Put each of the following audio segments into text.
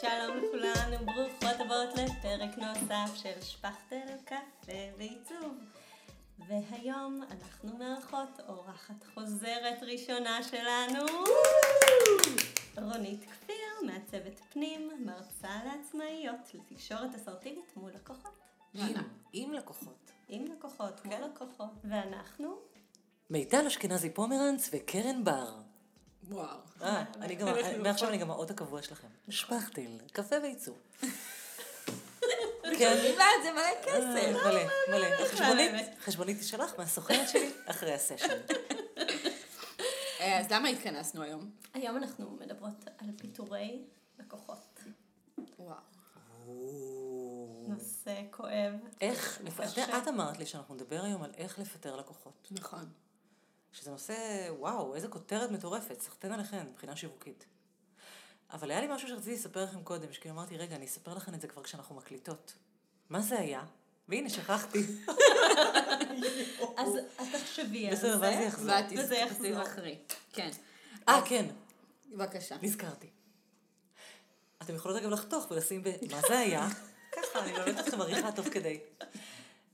שלום לכולן וברוכות הבאות לפרק נוסף של שפכטל קפה ועיצוב. והיום אנחנו מארחות אורחת חוזרת ראשונה שלנו, רונית כפיר, מעצבת פנים, מרצה לעצמאיות לתקשורת אסרטיבית מול לקוחות. עם, עם לקוחות. עם לקוחות, מול כן. לקוחות. ואנחנו, מיטל אשכנזי פומרנץ וקרן בר. וואו. אה, מעכשיו. אני גם האות הקבוע שלכם. שפכטל, קפה. כן. משלמים לה את זה מלא כסף. אה, מלא, מלא. חשבונית. חשבונית תשלח מהסוכנת שלי אחרי הסשן. אה, אז למה התכנסנו היום? היום אנחנו מדברות על פיטורי לקוחות. וואו. נושא כואב. איך. את אמרת לי שאנחנו נדבר היום על איך לפטר לקוחות. נכון. שזה נושא, וואו, איזה כותרת מטורפת, סחטיין עליכן מבחינה שיווקית. אבל היה לי משהו שרציתי לספר לכם קודם, שכאילו אמרתי, רגע, אני אספר לכם את זה כבר כשאנחנו מקליטות. מה זה היה? והנה, שכחתי. אז תחשבי על בסדר, זה. ואז זה יחזור. וזה יחזור. תזכרי. כן. אה, כן, בבקשה. נזכרתי. אתם יכולות אגב לחתוך ולשים ב... מה זה היה? ככה, אני לומדת אתכם עריכה תוך כדי.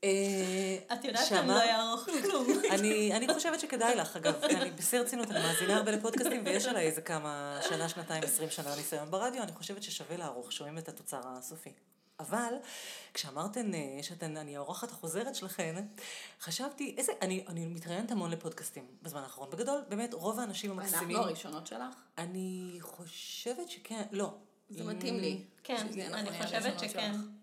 אה, את יודעת שאני לא אערוך כלום. אני, אני חושבת שכדאי לך, אגב, כי אני בשיא הרצינות, אני מאזינה הרבה לפודקאסטים, ויש עליי איזה כמה שנה, שנתיים, עשרים שנה ניסיון ברדיו, אני חושבת ששווה לערוך, שומעים את התוצר הסופי. אבל כשאמרתן אה, שאתן, אני האורחת החוזרת שלכן, חשבתי, איזה, אני, אני מתראיינת המון לפודקאסטים בזמן האחרון. בגדול, באמת, רוב האנשים המקסימים... אנחנו הראשונות שלך? אני חושבת שכן, לא. זה מתאים לי. כן, אנחנו אני חושבת שכן. שלך.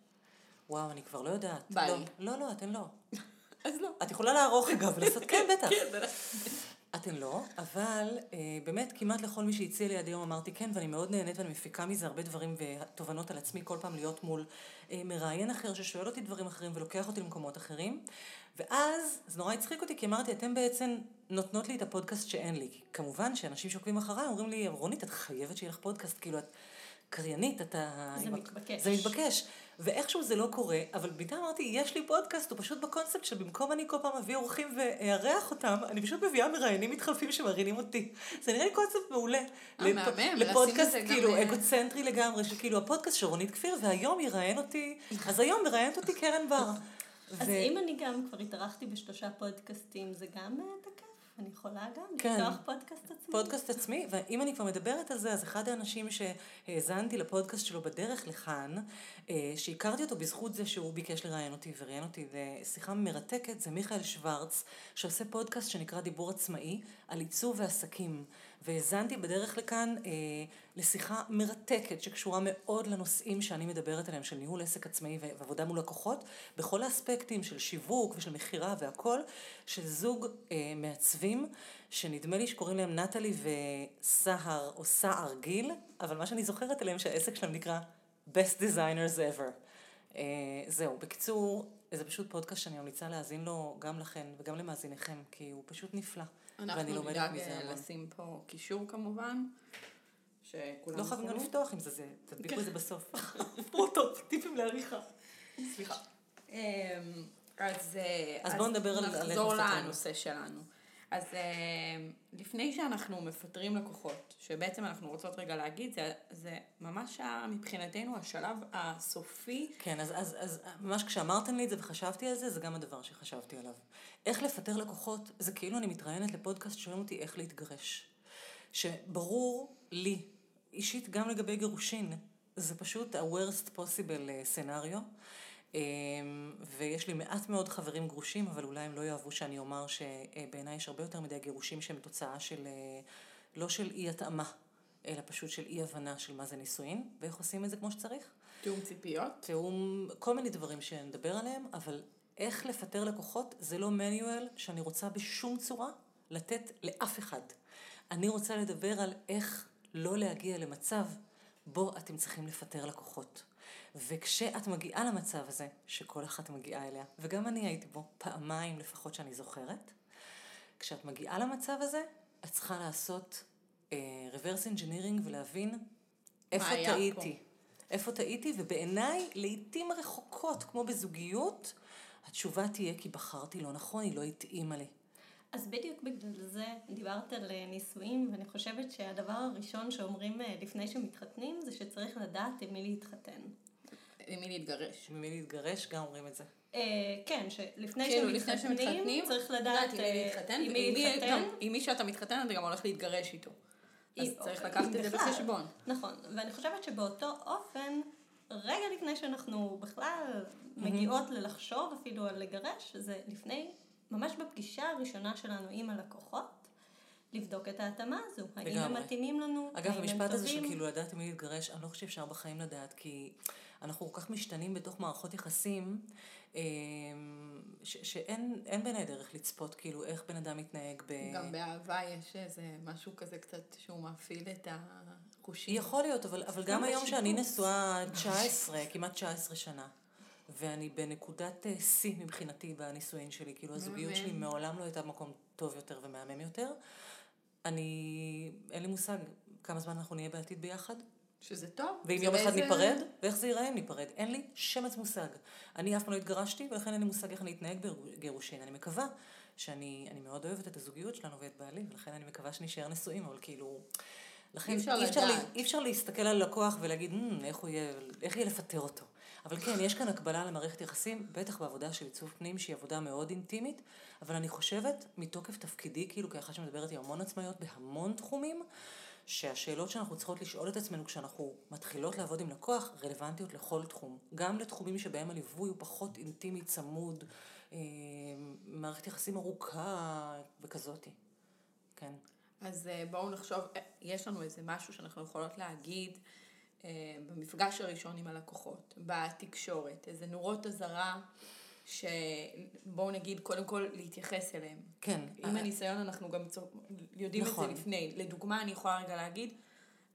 וואו, אני כבר לא יודעת. בא לא. לא, לא, אתן לא. אז לא. את יכולה לערוך אגב, לעשות, כן, בטח. אתן לא, אבל אה, באמת כמעט לכל מי שהציע לי עד היום אמרתי כן, ואני מאוד נהנית ואני מפיקה מזה הרבה דברים ותובנות על עצמי כל פעם להיות מול אה, מראיין אחר ששואל אותי דברים אחרים ולוקח אותי למקומות אחרים. ואז זה נורא הצחיק אותי, כי אמרתי, אתם בעצם נותנות לי את הפודקאסט שאין לי. כמובן שאנשים שעוקבים אחריי אומרים לי, רונית, את חייבת שיהיה לך פודקאסט, כאילו את קריינית, אתה... זה מתבקש. זה מתבקש. ואיכשהו זה לא קורה, אבל פתאום אמרתי, יש לי פודקאסט, הוא פשוט בקונספט שבמקום אני כל פעם אביא אורחים ואארח אותם, אני פשוט מביאה מראיינים מתחלפים שמראיינים אותי. זה נראה לי קונספט מעולה. אה, לשים לפודקאסט כאילו אה, אגוצנטרי לגמרי, שכאילו הפודקאסט של רונית כפיר, והיום יראיין אותי, אז היום מראיינת אותי קרן בר. אז ו- אם אני גם כבר התארחתי בשלושה פודקאסטים, זה גם אה, תקף. אני יכולה גם כן. לפתוח פודקאסט עצמי. פודקאסט עצמי, ואם אני כבר מדברת על זה, אז אחד האנשים שהאזנתי לפודקאסט שלו בדרך לכאן, אה, שהכרתי אותו בזכות זה שהוא ביקש לראיין אותי וראיין אותי לשיחה מרתקת, זה מיכאל שוורץ, שעושה פודקאסט שנקרא דיבור עצמאי, על עיצוב ועסקים. והאזנתי בדרך לכאן אה, לשיחה מרתקת שקשורה מאוד לנושאים שאני מדברת עליהם, של ניהול עסק עצמאי ועבודה מול לקוחות, בכל האספקטים של שיווק ושל מכירה והכל, של זוג אה, מעצבים, שנדמה לי שקוראים להם נטלי וסהר או סער גיל, אבל מה שאני זוכרת עליהם שהעסק שלהם נקרא Best Designers Ever. אה, זהו, בקיצור, זה פשוט פודקאסט שאני ממליצה להאזין לו גם לכן וגם למאזיניכם, כי הוא פשוט נפלא. ואני אנחנו לומדת נדאג מזה אה, המון. לשים פה קישור כמובן. שכולם לא חייבים גם. לפתוח עם זה, זה, תדביקו את זה בסוף. פרוטו, טיפים לעריכה. סליחה. אמ, אז, אה, אז בואו נדבר על- איך נחזור. לנושא שלנו. אז אמ, לפני שאנחנו מפטרים לקוחות, שבעצם אנחנו רוצות רגע להגיד, זה, זה ממש מבחינתנו השלב הסופי. כן, אז, אז, אז ממש כשאמרתם לי את זה וחשבתי על זה, זה גם הדבר שחשבתי עליו. איך לפטר לקוחות, זה כאילו אני מתראיינת לפודקאסט שואלים אותי איך להתגרש. שברור לי, אישית גם לגבי גירושין, זה פשוט ה-worst possible אה, סצנריו. אמ, ויש לי מעט מאוד חברים גרושים, אבל אולי הם לא יאהבו שאני אומר שבעיניי יש הרבה יותר מדי גירושים שהם תוצאה של, אה, לא של אי התאמה, אלא פשוט של אי הבנה של מה זה נישואין, ואיך עושים את זה כמו שצריך. תיאום ציפיות. תיאום, כל מיני דברים שנדבר עליהם, אבל איך לפטר לקוחות זה לא מניואל שאני רוצה בשום צורה לתת לאף אחד. אני רוצה לדבר על איך לא להגיע למצב בו אתם צריכים לפטר לקוחות. וכשאת מגיעה למצב הזה, שכל אחת מגיעה אליה, וגם אני הייתי בו פעמיים לפחות שאני זוכרת, כשאת מגיעה למצב הזה, את צריכה לעשות אה, reverse engineering ולהבין איפה היה פה? טעיתי. איפה טעיתי, ובעיניי, לעיתים רחוקות, כמו בזוגיות, התשובה תהיה כי בחרתי לא נכון, היא לא התאימה לי. אז בדיוק בגלל זה דיברת על אה, נישואים, ואני חושבת שהדבר הראשון שאומרים אה, לפני שמתחתנים זה שצריך לדעת עם מי להתחתן. עם מי להתגרש. ממי להתגרש, גם אומרים את זה. אה, כן, שלפני כאילו, שמתחתנים, צריך לדעת עם מי אה, להתחתן, עם מי להתחתן. עם מי שאתה מתחתן, אתה גם הולך להתגרש איתו. אז צריך לקחת את זה. בחשבון. נכון, ואני חושבת שבאותו אופן, רגע לפני שאנחנו בכלל מגיעות ללחשוב אפילו על לגרש, זה לפני, ממש בפגישה הראשונה שלנו עם הלקוחות, לבדוק את ההתאמה הזו. האם הם. מתאימים לנו, אגב, האם הם המשפט הזה של טובים. כאילו לדעת מי להתגרש, אני לא חושבת שאפשר בחיים לדעת, כי אנחנו כל כך משתנים בתוך מערכות יחסים, ש- שאין אין בעיניי דרך לצפות כאילו איך בן אדם מתנהג ב... גם באהבה יש איזה משהו כזה קצת שהוא מפעיל את החושים. יכול להיות, אבל, אבל גם גם היום שאני. נשואה 19, כמעט 19 שנה, ואני בנקודת אה, שיא מבחינתי בנישואין שלי, כאילו הזוגיות שלי. מעולם לא הייתה במקום טוב יותר ומהמם יותר. אני, אין לי מושג כמה זמן אנחנו נהיה בעתיד ביחד, שזה טוב. ואם יום אחד באיזה- ניפרד, ואיך זה ייראה אם ניפרד. אין לי שמץ מושג. אני אף פעם לא התגרשתי, ולכן אין לי מושג איך אני אתנהג בגירושין. אני מקווה שאני אני מאוד אוהבת את הזוגיות שלנו ואת בעלי, ולכן אני מקווה שנישאר נשואים, אבל כאילו... לכן אי אפשר אי אפשר. לה- אי אפשר להסתכל על לקוח ולהגיד, "מ, איך הוא יהיה, איך יהיה לפטר אותו. אבל כן, יש כאן הקבלה למערכת יחסים, בטח בעבודה של עיצוב פנים, שהיא עבודה מאוד אינטימית, אבל אני חושבת, מתוקף תפקידי, כאילו כאחת שמדברת עם המון עצמאיות בהמון תחומים, שהשאלות שאנחנו צריכות לשאול את עצמנו כשאנחנו מתחילות לעבוד עם לקוח, רלוונטיות לכל תחום. גם לתחומים שבהם הליווי הוא פחות אינטימי, צמוד, אה, מערכת יחסים ארוכה וכזאתי. כן. אז אה, בואו נחשוב, אה, יש לנו איזה משהו שאנחנו יכולות להגיד אה, במפגש הראשון עם הלקוחות, בתקשורת, איזה נורות אזהרה, שבואו נגיד קודם כל להתייחס אליהם. כן. עם אה, הניסיון אנחנו גם צור... יודעים נכון. את זה לפני. לדוגמה, אני יכולה רגע להגיד,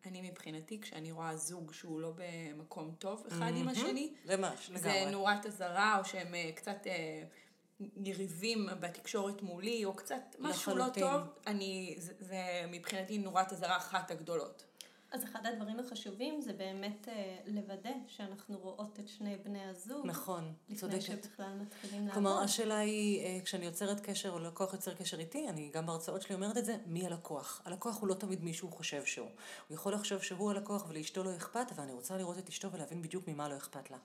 אני מבחינתי, כשאני רואה זוג שהוא לא במקום טוב אחד עם מהמם. השני, ממש, זה לגמרי. נורת אזהרה, או שהם אה, קצת אה, יריבים בתקשורת מולי, או קצת משהו לא לחלוטין. טוב, אני, זה, זה מבחינתי נורת אזהרה אחת הגדולות. אז אחד הדברים החשובים זה באמת אה, לוודא שאנחנו רואות את שני בני הזוג. נכון, לפני צודקת. שבכלל מתחילים לעבוד. כלומר, השאלה היא, אה, כשאני יוצרת קשר, או לקוח יוצר קשר איתי, אני גם בהרצאות שלי אומרת את זה, מי הלקוח? הלקוח הוא לא תמיד מי שהוא חושב שהוא. הוא יכול לחשוב שהוא הלקוח ולאשתו לא אכפת, ואני רוצה לראות את אשתו ולהבין בדיוק ממה לא אכפת לה.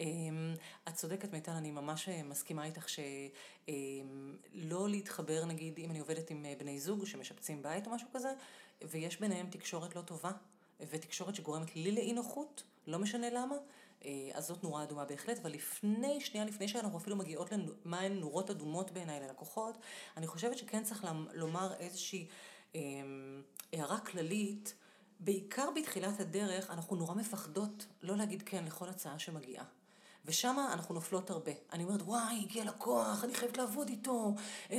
אה, את צודקת, מיטל, אני ממש אה, מסכימה איתך שלא להתחבר, נגיד, אם אני עובדת עם אה, בני זוג שמשפצים בית או משהו כזה, ויש ביניהם תקשורת לא טובה, ותקשורת שגורמת לי לאי נוחות, לא משנה למה, אה, אז זאת נורה אדומה בהחלט, אבל לפני, שנייה לפני שאנחנו אפילו מגיעות למה הן נורות אדומות בעיניי ללקוחות, אני חושבת שכן צריך לומר איזושהי אה, הערה כללית, בעיקר בתחילת הדרך, אנחנו נורא מפחדות לא להגיד כן לכל הצעה שמגיעה. ושם אנחנו נופלות הרבה. אני אומרת, וואי, הגיע לקוח, אני חייבת לעבוד איתו. אה,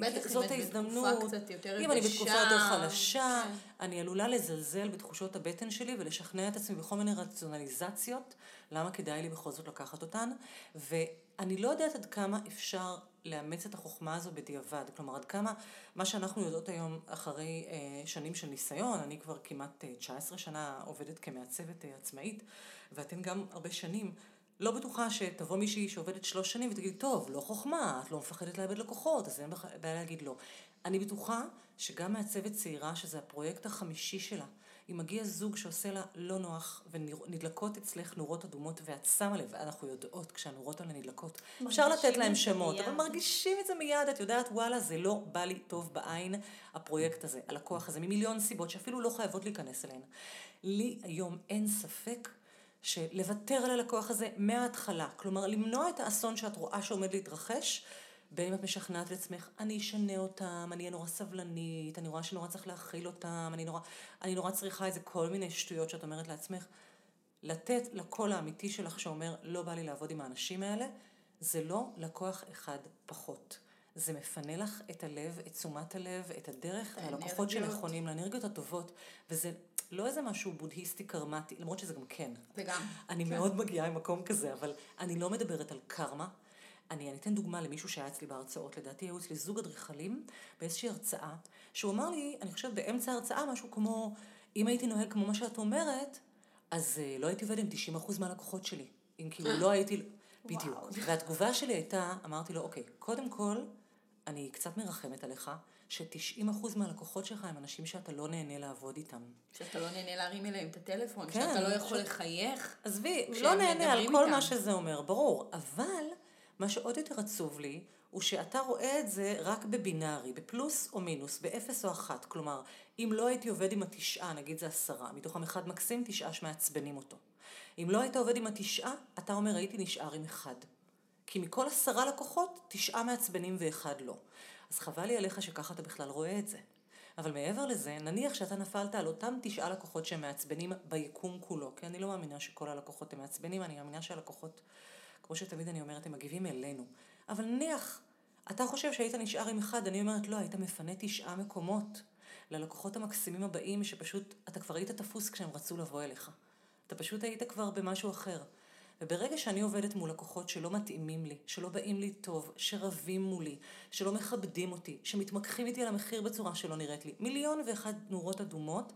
בטח אם זאת את ההזדמנות. בתקופה קצת יותר אם אני בתקופה יותר חלשה, כן. אני עלולה לזלזל בתחושות הבטן שלי ולשכנע את עצמי בכל מיני רציונליזציות, למה כדאי לי בכל זאת לקחת אותן. ואני לא יודעת עד כמה אפשר לאמץ את החוכמה הזו בדיעבד. כלומר, עד כמה, מה שאנחנו יודעות היום אחרי אה, שנים של ניסיון, אני כבר כמעט אה, 19 שנה עובדת כמעצבת אה, עצמאית, ואתן גם הרבה שנים. לא בטוחה שתבוא מישהי שעובדת שלוש שנים ותגיד, טוב, לא חוכמה, את לא מפחדת לאבד לקוחות, אז אין בעיה להגיד לא. אני בטוחה שגם מעצבת צעירה, שזה הפרויקט החמישי שלה, אם מגיע זוג שעושה לה לא נוח ונדלקות אצלך נורות אדומות ואת שמה לב, אנחנו יודעות כשהנורות האלה נדלקות. אפשר לתת להם שמות, מיד. אבל מרגישים את זה מיד, את יודעת, וואלה, זה לא בא לי טוב בעין, הפרויקט הזה, הלקוח הזה, ממיליון סיבות שאפילו לא חייבות להיכנס אליהן. לי היום אין ספק שלוותר על הלקוח הזה מההתחלה, כלומר למנוע את האסון שאת רואה שעומד להתרחש, בין אם את משכנעת את עצמך, אני אשנה אותם, אני אהיה נורא סבלנית, אני רואה שנורא צריך להכיל אותם, אני נורא, אני נורא צריכה איזה כל מיני שטויות שאת אומרת לעצמך. לתת לקול האמיתי שלך שאומר, לא בא לי לעבוד עם האנשים האלה, זה לא לקוח אחד פחות. זה מפנה לך את הלב, את תשומת הלב, את הדרך, הלקוחות האנרגיות. שנכונים, לאנרגיות הטובות, וזה לא איזה משהו בודהיסטי קרמטי, למרות שזה גם כן. זה גם. אני כן. מאוד מגיעה ממקום כזה, אבל אני לא מדברת על קרמה. אני, אני אתן דוגמה למישהו שהיה אצלי בהרצאות, לדעתי היו אצלי זוג אדריכלים באיזושהי הרצאה, שהוא אמר לי, אני חושבת באמצע ההרצאה משהו כמו, אם הייתי נוהג כמו מה שאת אומרת, אז אה, לא הייתי עובד עם 90% מהלקוחות שלי. אם כאילו לא הייתי, בדיוק. והתגובה שלי הייתה, אמרתי לו, אוקיי, קודם כל, אני קצת מרחמת עליך, ש-90% מהלקוחות שלך הם אנשים שאתה לא נהנה לעבוד איתם. שאתה לא נהנה להרים אליהם את הטלפון, כן, שאתה לא יכול ש- לחייך. עזבי, לא נהנה על כל איתם. מה שזה אומר, ברור. אבל מה שעוד יותר עצוב לי, הוא שאתה רואה את זה רק בבינארי, בפלוס או מינוס, באפס או אחת. כלומר, אם לא הייתי עובד עם התשעה, נגיד זה עשרה, מתוכם אחד מקסים, תשעה שמעצבנים אותו. אם לא היית עובד עם התשעה, אתה אומר הייתי נשאר עם אחד. כי מכל עשרה לקוחות, תשעה מעצבנים ואחד לא. אז חבל לי עליך שככה אתה בכלל רואה את זה. אבל מעבר לזה, נניח שאתה נפלת על אותם תשעה לקוחות שהם מעצבנים ביקום כולו, כי אני לא מאמינה שכל הלקוחות הם מעצבנים, אני מאמינה שהלקוחות, כמו שתמיד אני אומרת, הם מגיבים אלינו. אבל נניח, אתה חושב שהיית נשאר עם אחד, אני אומרת, לא, היית מפנה תשעה מקומות ללקוחות המקסימים הבאים, שפשוט, אתה כבר היית תפוס כשהם רצו לבוא אליך. אתה פשוט היית כבר במשהו אחר. וברגע שאני עובדת מול לקוחות שלא מתאימים לי, שלא באים לי טוב, שרבים מולי, שלא מכבדים אותי, שמתמקחים איתי על המחיר בצורה שלא נראית לי, מיליון ואחד נורות אדומות,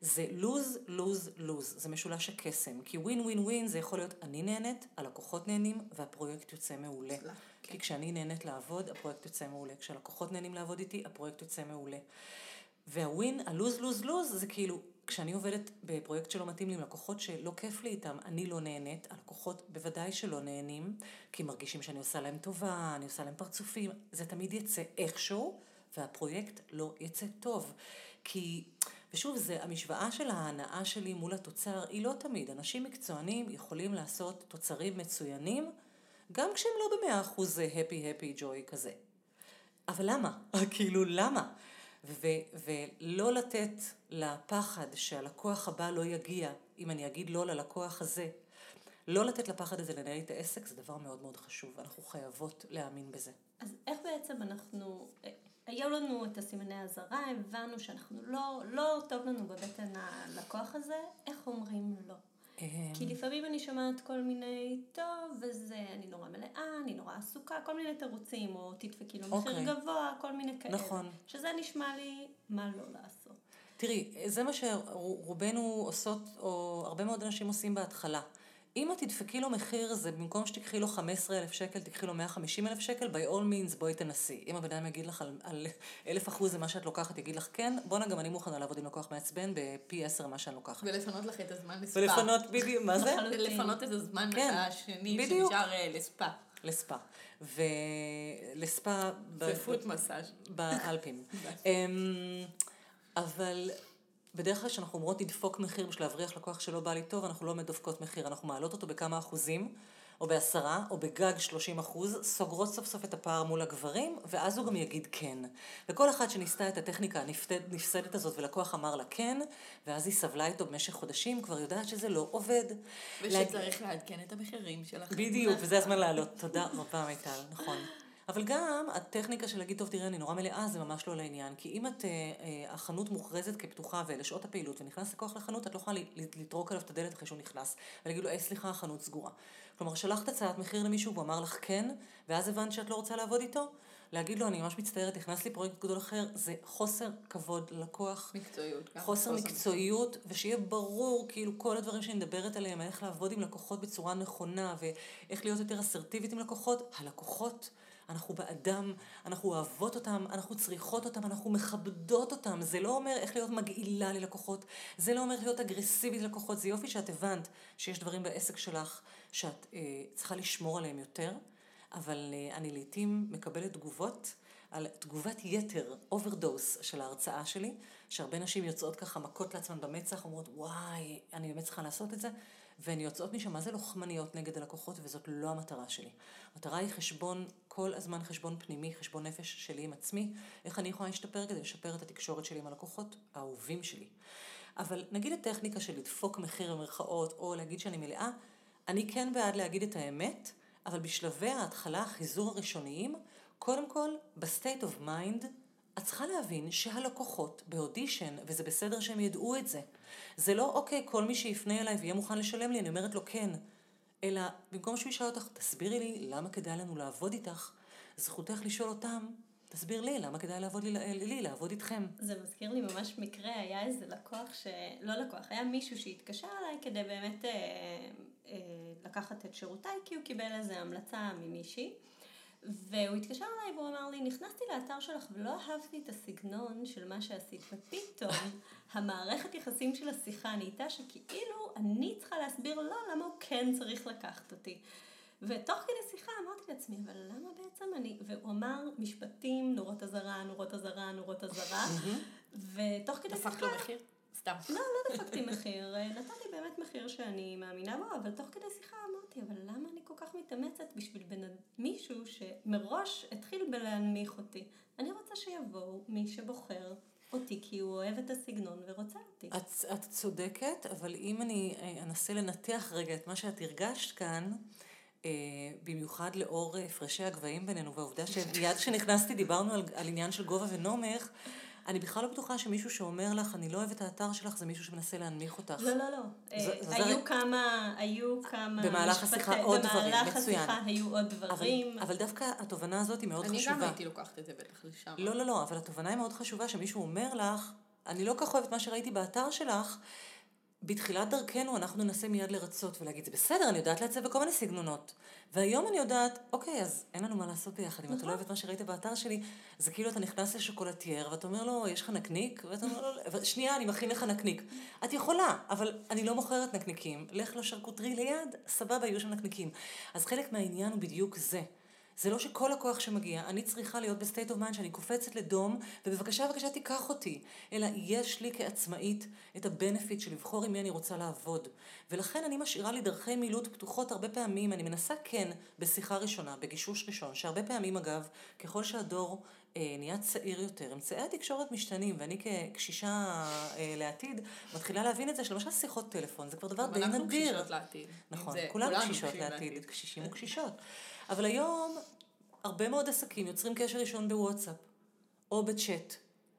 זה לוז, לוז, לוז. זה משולש הקסם. כי ווין ווין ווין זה יכול להיות אני נהנית, הלקוחות נהנים והפרויקט יוצא מעולה. כן. כי כשאני נהנית לעבוד, הפרויקט יוצא מעולה. כשהלקוחות נהנים לעבוד איתי, הפרויקט יוצא מעולה. והווין, הלוז, לוז, לוז, זה כאילו, כשאני עובדת בפרויקט שלא מתאים לי עם לקוחות שלא כיף לי איתם, אני לא נהנית, הלקוחות בוודאי שלא נהנים, כי הם מרגישים שאני עושה להם טובה, אני עושה להם פרצופים, זה תמיד יצא איכשהו, והפרויקט לא יצא טוב. כי, ושוב, זה המשוואה של ההנאה שלי מול התוצר, היא לא תמיד. אנשים מקצוענים יכולים לעשות תוצרים מצוינים, גם כשהם לא במאה אחוז הפי הפי ג'וי כזה. אבל למה? כאילו, למה? ו- ולא לתת לפחד שהלקוח הבא לא יגיע, אם אני אגיד לא ללקוח הזה, לא לתת לפחד הזה לנהל את העסק זה דבר מאוד מאוד חשוב, אנחנו חייבות להאמין בזה. אז איך בעצם אנחנו, היו לנו את הסימני האזהרה, הבנו שאנחנו לא, לא טוב לנו בבטן הלקוח הזה, איך אומרים לא? כי לפעמים אני שומעת כל מיני, טוב, וזה, אני נורא מלאה, אני נורא עסוקה, כל מיני תירוצים, או תדפקי לו מחיר אוקיי. גבוה, כל מיני כאלה. נכון. שזה נשמע לי מה לא לעשות. תראי, זה מה שרובנו עושות, או הרבה מאוד אנשים עושים בהתחלה. אם את תדפקי לו מחיר, זה במקום שתקחי לו 15,000 שקל, תקחי לו 150,000 שקל, by all means בואי תנסי. אם הבן אדם יגיד לך על, על אלף אחוז זה מה שאת לוקחת, יגיד לך כן, בואנה גם אני מוכנה לעבוד עם לקוח מעצבן בפי עשר מה שאני לוקחת. ולפנות לך את הזמן לספה. ולפנות בדיוק, מה זה? לחלוטין. לפנות את הזמן כן, השני. שנשאר לספה. לספה. ולספה... ופוט מסאז'. באלפים. אמ, אבל בדרך כלל כשאנחנו אומרות נדפוק מחיר בשביל להבריח לקוח שלא בא לי טוב, אנחנו לא מדופקות מחיר, אנחנו מעלות אותו בכמה אחוזים, או בעשרה, או בגג 30 אחוז, סוגרות סוף סוף את הפער מול הגברים, ואז הוא גם יגיד כן. וכל אחת שניסתה את הטכניקה הנפסדת הזאת, ולקוח אמר לה כן, ואז היא סבלה איתו במשך חודשים, כבר יודעת שזה לא עובד. ושצריך לעדכן את המחירים שלכם. בדיוק, וזה הזמן לעלות. תודה רבה, מיטל, נכון. אבל גם הטכניקה של להגיד, טוב, תראה, אני נורא מלאה, זה ממש לא לעניין. כי אם את, אה, אה, החנות מוכרזת כפתוחה ואלה שעות הפעילות, ונכנס לקוח לחנות, את לא יכולה לטרוק עליו את הדלת אחרי שהוא נכנס, ולהגיד לו, היי, סליחה, החנות סגורה. כלומר, שלחת הצעת מחיר למישהו, והוא אמר לך כן, ואז הבנת שאת לא רוצה לעבוד איתו, להגיד לו, אני ממש מצטערת, נכנס לי פרויקט גדול אחר, זה חוסר כבוד ללקוח. מקצועיות. גם חוסר מקצועיות, ושיהיה ברור, כאילו, כל הדברים שאני מדברת עליהם, איך לעבוד עם לקוחות בצורה נכונה, ואיך להיות יותר אסרטיבית עם לקוחות. הלקוחות, אנחנו בעדם, אנחנו אוהבות אותם, אנחנו צריכות אותם, אנחנו מכבדות אותם. זה לא אומר איך להיות מגעילה ללקוחות, זה לא אומר להיות אגרסיבית ללקוחות. זה יופי שאת הבנת שיש דברים בעסק שלך שאת אה, צריכה לשמור עליהם יותר, אבל אה, אני לעתים מקבלת תגובות. על תגובת יתר, overdose של ההרצאה שלי, שהרבה נשים יוצאות ככה מכות לעצמן במצח, אומרות, וואי, אני באמת צריכה לעשות את זה, והן יוצאות משם, מה זה לוחמניות נגד הלקוחות, וזאת לא המטרה שלי. המטרה היא חשבון, כל הזמן חשבון פנימי, חשבון נפש שלי עם עצמי, איך אני יכולה להשתפר כדי לשפר את התקשורת שלי עם הלקוחות האהובים שלי. אבל נגיד הטכניקה של לדפוק מחיר במרכאות, או להגיד שאני מלאה, אני כן בעד להגיד את האמת, אבל בשלבי ההתחלה, החיזור הראשוניים, קודם כל, ב state of mind, את צריכה להבין שהלקוחות באודישן, וזה בסדר שהם ידעו את זה. זה לא, אוקיי, כל מי שיפנה אליי ויהיה מוכן לשלם לי, אני אומרת לו כן. אלא, במקום שהוא ישאל אותך, תסבירי לי למה כדאי לנו לעבוד איתך, זכותך לשאול אותם, תסביר לי למה כדאי לעבוד לי, לי לעבוד איתכם. זה מזכיר לי ממש מקרה, היה איזה לקוח ש... לא לקוח, היה מישהו שהתקשר אליי כדי באמת אה, אה, לקחת את שירותיי, כי הוא קיבל איזה המלצה ממישהי. והוא התקשר אליי והוא אמר לי, נכנסתי לאתר שלך ולא אהבתי את הסגנון של מה שעשית, ופתאום המערכת יחסים של השיחה נהייתה שכאילו אני צריכה להסביר לו למה הוא כן צריך לקחת אותי. ותוך כדי שיחה אמרתי לעצמי, אבל למה בעצם אני... והוא אמר משפטים, נורות אזהרה, נורות אזהרה, נורות אזהרה, ותוך כדי שיחה... דפקת לו מחיר? סתם. לא, לא דפקתי מחיר, נתתי באמת מחיר שאני מאמינה בו, אבל תוך כדי שיחה אמרתי, אבל למה כל כך מתאמצת בשביל בן... מישהו שמראש התחיל בלהנמיך אותי? אני רוצה שיבואו מי שבוחר אותי כי הוא אוהב את הסגנון ורוצה אותי. את, את צודקת, אבל אם אני אה, אנסה לנתח רגע את מה שאת הרגשת כאן, אה, במיוחד לאור הפרשי הגבהים בינינו, והעובדה שמיד כשנכנסתי דיברנו על, על עניין של גובה ונומך, אני בכלל לא בטוחה שמישהו שאומר לך, אני לא אוהב את האתר שלך, זה מישהו שמנסה להנמיך אותך. לא, לא, לא. זה- אה, זה היו רק- כמה, היו כמה... במהלך משפטי- השיחה עוד דברים, במהלך מצוין. השיחה היו עוד אבל, דברים. אבל דווקא התובנה הזאת היא מאוד אני חשובה. גם הייתי לוקחת את זה בטח לשם. לא, לא, לא, אבל התובנה היא מאוד חשובה, שמישהו אומר לך, אני לא כך אוהבת מה שראיתי באתר שלך, בתחילת דרכנו אנחנו ננסה מיד לרצות ולהגיד, זה בסדר, אני יודעת לעצב בכל מיני סגנונות. והיום אני יודעת, אוקיי, אז אין לנו מה לעשות ביחד. אם אתה לא אוהב את מה שראית באתר שלי, זה כאילו אתה נכנס ל chocolatier, ואתה אומר לו, יש לך נקניק? ואתה אומר לו, "אבל שנייה, אני מכין לך נקניק. את יכולה, אבל אני לא מוכרת נקניקים. לך ל charcuterie ליד, סבבה, יהיו שם נקניקים. אז חלק מהעניין הוא בדיוק זה. זה לא שכל לקוח שמגיע, אני צריכה להיות ב state of mind שאני קופצת לדום, ובבקשה, בבקשה תיקח אותי. אלא יש לי כעצמאית את ה benefit של לבחור עם מי אני רוצה לעבוד. ולכן אני משאירה לי דרכי מילוט פתוחות הרבה פעמים, אני מנסה כן בשיחה ראשונה, בגישוש ראשון, שהרבה פעמים אגב, ככל שהדור אה, נהיה צעיר יותר, אמצעי התקשורת משתנים, ואני כקשישה אה, לעתיד, מתחילה להבין את זה, שלמשל שיחות טלפון, זה כבר דבר די אנחנו נדיר. קשישות לעתיד. נכון, כולנו קשישות לעתיד, קשישים וקשישות. אבל היום, הרבה מאוד עסקים יוצרים קשר ראשון בוואטסאפ, או בצ'אט.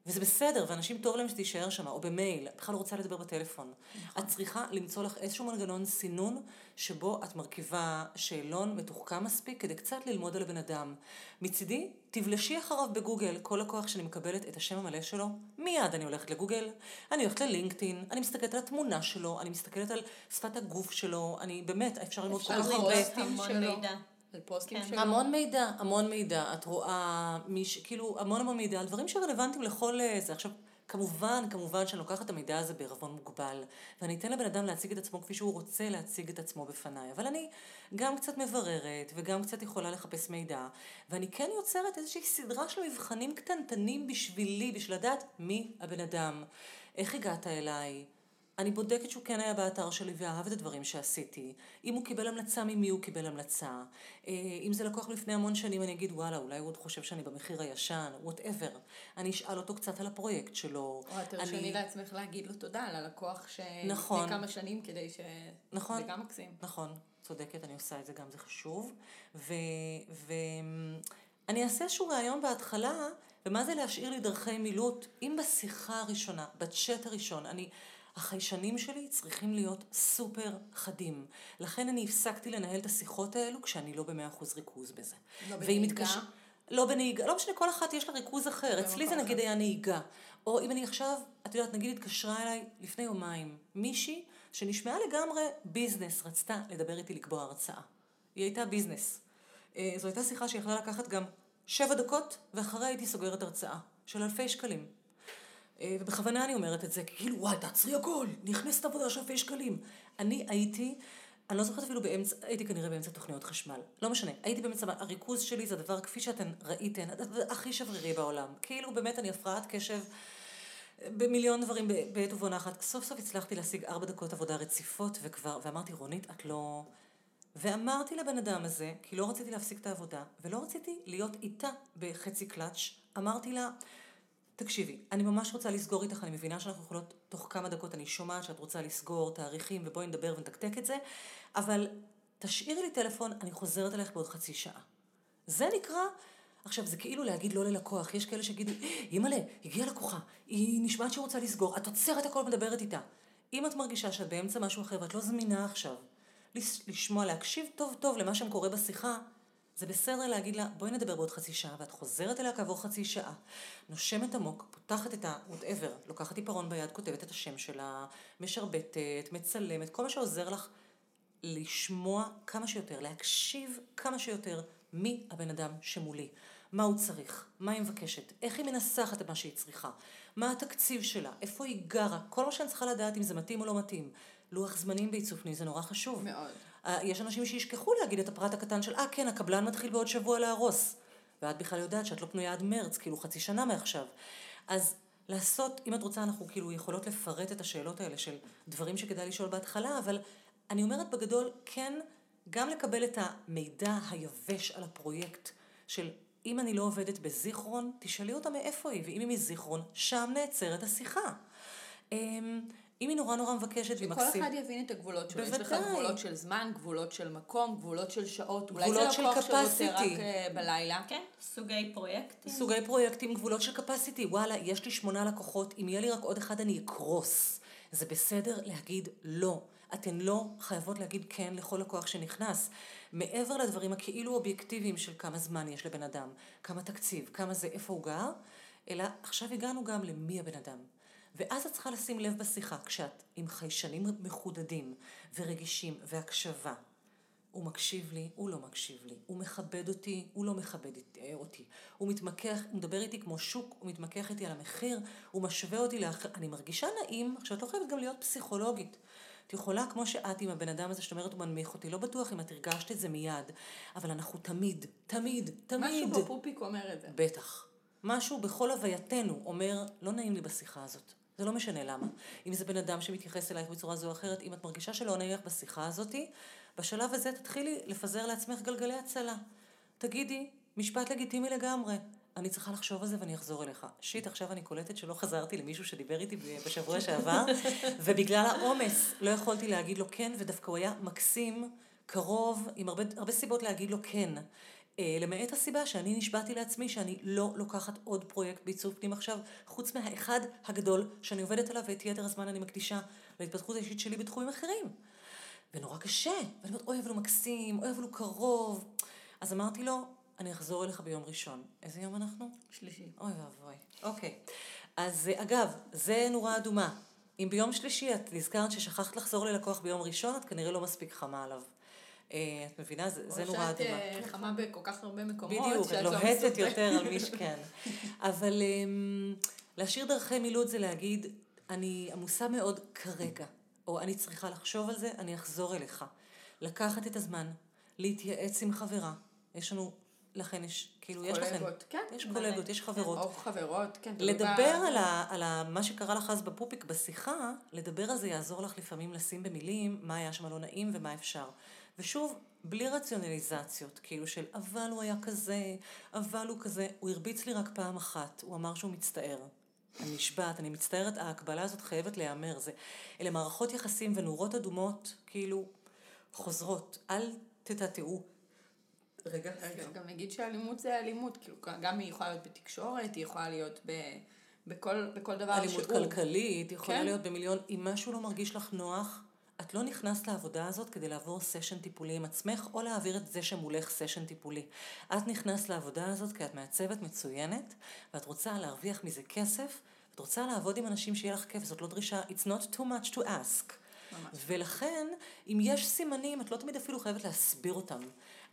וזה בסדר, ואנשים טוב להם שתישאר שם, או במייל, את בכלל לא רוצה לדבר בטלפון. את צריכה למצוא לך איזשהו מנגנון סינון, שבו את מרכיבה שאלון מתוחכם מספיק, כדי קצת ללמוד על הבן אדם. מצידי, תבלשי אחריו בגוגל, כל לקוח שאני מקבלת את השם המלא שלו, מיד אני הולכת לגוגל, אני הולכת ללינקדאין, אני מסתכלת על התמונה שלו, אני מסתכלת על שפת הגוף שלו, אני באמת, אפשר ללמוד כל אפשר כך לראות הרבה. פוסטים המון שלו. מידע. על פוסטים כן. שלו. המון מידע, המון מידע. את רואה מיש... כאילו, המון המון מידע על דברים שרלוונטיים לכל אה, זה. עכשיו, כמובן, כמובן שאני לוקחת את המידע הזה בערבון מוגבל, ואני אתן לבן אדם להציג את עצמו כפי שהוא רוצה להציג את עצמו בפניי. אבל אני גם קצת מבררת, וגם קצת יכולה לחפש מידע, ואני כן יוצרת איזושהי סדרה של מבחנים קטנטנים בשבילי, בשביל לדעת מי הבן אדם, איך הגעת אליי. אני בודקת שהוא כן היה באתר שלי ואהב את הדברים שעשיתי. אם הוא קיבל המלצה, ממי הוא קיבל המלצה. אה, אם זה לקוח לפני המון שנים, אני אגיד, וואלה, אולי הוא עוד חושב שאני במחיר הישן, whatever. אני אשאל אותו קצת על הפרויקט שלו. או את תרשני אני- לעצמך להגיד לו תודה על הלקוח שלפני נכון. כמה שנים כדי ש... נכון. זה גם מקסים. נכון, צודקת, אני עושה את זה גם, זה חשוב. ואני אעשה איזשהו ראיון בהתחלה, ומה זה להשאיר לי דרכי מילוט? אם בשיחה הראשונה, בצ'אט הראשון, אני... החיישנים שלי צריכים להיות סופר חדים. לכן אני הפסקתי לנהל את השיחות האלו כשאני לא במאה אחוז ריכוז בזה. לא בנהיגה? מתקשר- לא בנהיגה, לא משנה, כל אחת יש לה ריכוז אחר. אצלי זה נגיד. היה נהיגה. או אם אני עכשיו, את יודעת, נגיד התקשרה אליי לפני יומיים מישהי שנשמעה לגמרי ביזנס, רצתה לדבר איתי לקבוע הרצאה. היא הייתה ביזנס. אה, זו הייתה שיחה שיכלה לקחת גם שבע דקות, ואחריה הייתי סוגרת הרצאה של אלפי שקלים. אה, ובכוונה אני אומרת את זה, כאילו, וואי, תעצרי הכל, נכנסת עבודה של אלפי שקלים. אני הייתי, אני לא זוכרת אפילו באמצע, הייתי כנראה באמצע תוכניות חשמל. לא משנה, הייתי באמצע, הריכוז שלי זה הדבר, כפי שאתן ראיתן, הכי שברירי בעולם. כאילו, באמת, אני הפרעת קשב במיליון דברים בעת ובעונה אחת. סוף סוף הצלחתי להשיג ארבע דקות עבודה רציפות, וכבר, ואמרתי, רונית, את לא... ואמרתי לבן אדם הזה, כי לא רציתי להפסיק את העבודה, ולא רציתי להיות איתה בחצי קלאץ', אמרתי לה, תקשיבי, אני ממש רוצה לסגור איתך, אני מבינה שאנחנו יכולות, תוך כמה דקות אני שומעת שאת רוצה לסגור תאריכים, ובואי נדבר ונתקתק את זה, אבל תשאירי לי טלפון, אני חוזרת אליך בעוד חצי שעה. זה נקרא, עכשיו זה כאילו להגיד לא ללקוח, יש כאלה שיגידו, אימא'לה, הגיעה לקוחה, היא נשמעת שהיא רוצה לסגור, את עוצרת הכל ומדברת איתה. אם את מרגישה שאת באמצע משהו אחר ואת לא זמינה עכשיו, לשמוע, להקשיב טוב טוב למה שם קורה בשיחה, זה בסדר להגיד לה, בואי נדבר בעוד חצי שעה, ואת חוזרת אליה כעבור חצי שעה, נושמת עמוק, פותחת את ה-whatever, לוקחת עיפרון ביד, כותבת את השם שלה, משרבטת, מצלמת, כל מה שעוזר לך לשמוע כמה שיותר, להקשיב כמה שיותר מי הבן אדם שמולי, מה הוא צריך, מה היא מבקשת, איך היא מנסחת את מה שהיא צריכה, מה התקציב שלה, איפה היא גרה, כל מה שאני צריכה לדעת אם זה מתאים או לא מתאים. לוח זמנים בעיצוב פנים זה נורא חשוב. מאוד. אה, יש אנשים שישכחו להגיד את הפרט הקטן של, אה כן, הקבלן מתחיל בעוד שבוע להרוס. ואת בכלל יודעת שאת לא פנויה עד מרץ, כאילו חצי שנה מעכשיו. אז לעשות, אם את רוצה, אנחנו כאילו יכולות לפרט את השאלות האלה של דברים שכדאי לשאול בהתחלה, אבל אני אומרת בגדול, כן, גם לקבל את המידע היבש על הפרויקט של אם אני לא עובדת בזיכרון, תשאלי אותה מאיפה היא, ואם היא מזיכרון, שם נעצרת השיחה. אם היא נורא נורא מבקשת והיא שכל מקסימה... אחד יבין את הגבולות שלו. יש לך בוודאי. גבולות של זמן, גבולות של מקום, גבולות של שעות. אולי גבולות זה של לקוח שרוצה. רק אה, בלילה. כן, סוגי פרויקטים. סוגי פרויקטים, גבולות של capacity, וואלה, יש לי שמונה לקוחות, אם יהיה לי רק עוד אחד אני אקרוס. זה בסדר להגיד לא. אתן לא חייבות להגיד כן לכל לקוח שנכנס. מעבר לדברים הכאילו אובייקטיביים של כמה זמן יש לבן אדם, כמה תקציב, כמה זה, איפה הוא גר, אלא עכשיו הגענו גם למי הבן אדם. ואז את צריכה לשים לב בשיחה, כשאת עם חיישנים מחודדים ורגישים והקשבה, הוא מקשיב לי, הוא לא מקשיב לי. הוא מכבד אותי, הוא לא מכבד אה, אותי. הוא מתמקח, הוא מדבר איתי כמו שוק, הוא מתמקח איתי על המחיר, הוא משווה אותי לאחר... אני מרגישה נעים, עכשיו את לא חייבת גם להיות פסיכולוגית. את יכולה, כמו שאת עם הבן אדם הזה שאת אומרת, הוא מנמיך אותי, לא בטוח אם את הרגשת את זה מיד, אבל אנחנו תמיד, תמיד, תמיד... משהו בפופיק אומר את זה. בטח. משהו בכל הווייתנו אומר, לא נעים לי בשיחה הזאת. זה לא משנה למה. אם זה בן אדם שמתייחס אלייך בצורה זו או אחרת, אם את מרגישה שלא נעים לך בשיחה הזאת, בשלב הזה תתחילי לפזר לעצמך גלגלי הצלה. תגידי, משפט לגיטימי לגמרי. אני צריכה לחשוב על זה ואני אחזור אליך. שיט, עכשיו אני קולטת שלא חזרתי למישהו שדיבר איתי בשבוע שעבר, ובגלל העומס לא יכולתי להגיד לו כן, ודווקא הוא היה מקסים, קרוב, עם הרבה, הרבה סיבות להגיד לו כן. אה, למעט הסיבה שאני נשבעתי לעצמי שאני לא לוקחת עוד פרויקט בעיצוב פנים עכשיו, חוץ מהאחד הגדול שאני עובדת עליו ואת יתר הזמן אני מקדישה להתפתחות האישית שלי בתחומים אחרים. ונורא קשה, ואני אומרת, אוי, אבל הוא מקסים, אוי, אבל הוא קרוב. אז אמרתי לו, אני אחזור אליך ביום ראשון. איזה יום אנחנו? שלישי. אוי ואבוי. אוקיי. אז אה, אגב, זה נורה אדומה. אם ביום שלישי את נזכרת ששכחת לחזור ללקוח ביום ראשון, את כנראה לא מספיק חמה עליו. אה, את מבינה? זה, זה נורא או שאת אדומה. אה, חמה בכל כך הרבה מקומות. בדיוק, שאת את לא לוהטת. יותר על מי שכן. אבל אמ, להשאיר דרכי מילוט זה להגיד, אני עמוסה מאוד כרגע, או אני צריכה לחשוב על זה, אני אחזור אליך. לקחת את הזמן, להתייעץ עם חברה. יש לנו, לכן יש, כאילו, יש. קולגות, כן. יש. קולגות, יש חברות. או חברות, כן. לדבר על, ה, על ה, מה שקרה לך אז בפופיק בשיחה, לדבר על זה יעזור לך לפעמים לשים במילים מה היה שם לא נעים ומה אפשר. ושוב, בלי רציונליזציות, כאילו של אבל הוא היה כזה, אבל הוא כזה, הוא הרביץ לי רק פעם אחת, הוא אמר שהוא מצטער. אני נשבעת, אני מצטערת, ההקבלה הזאת חייבת להיאמר. זה, אלה מערכות יחסים ונורות אדומות, כאילו, חוזרות. אל תטאטאו. רגע, רגע, גם נגיד שאלימות זה אלימות, כאילו, גם היא יכולה להיות בתקשורת, היא יכולה להיות ב... בכל, בכל דבר אלימות שהוא. כלכלית, יכולה כן. להיות במיליון, אם משהו לא מרגיש לך נוח, את לא נכנסת לעבודה הזאת כדי לעבור סשן טיפולי עם עצמך, או להעביר את זה שמולך סשן טיפולי. את נכנסת לעבודה הזאת כי את מעצבת מצוינת, ואת רוצה להרוויח מזה כסף, ואת רוצה לעבוד עם אנשים שיהיה לך כיף, זאת לא דרישה, it's not too much to ask. ממש. ולכן, אם יש סימנים, את לא תמיד אפילו חייבת להסביר אותם.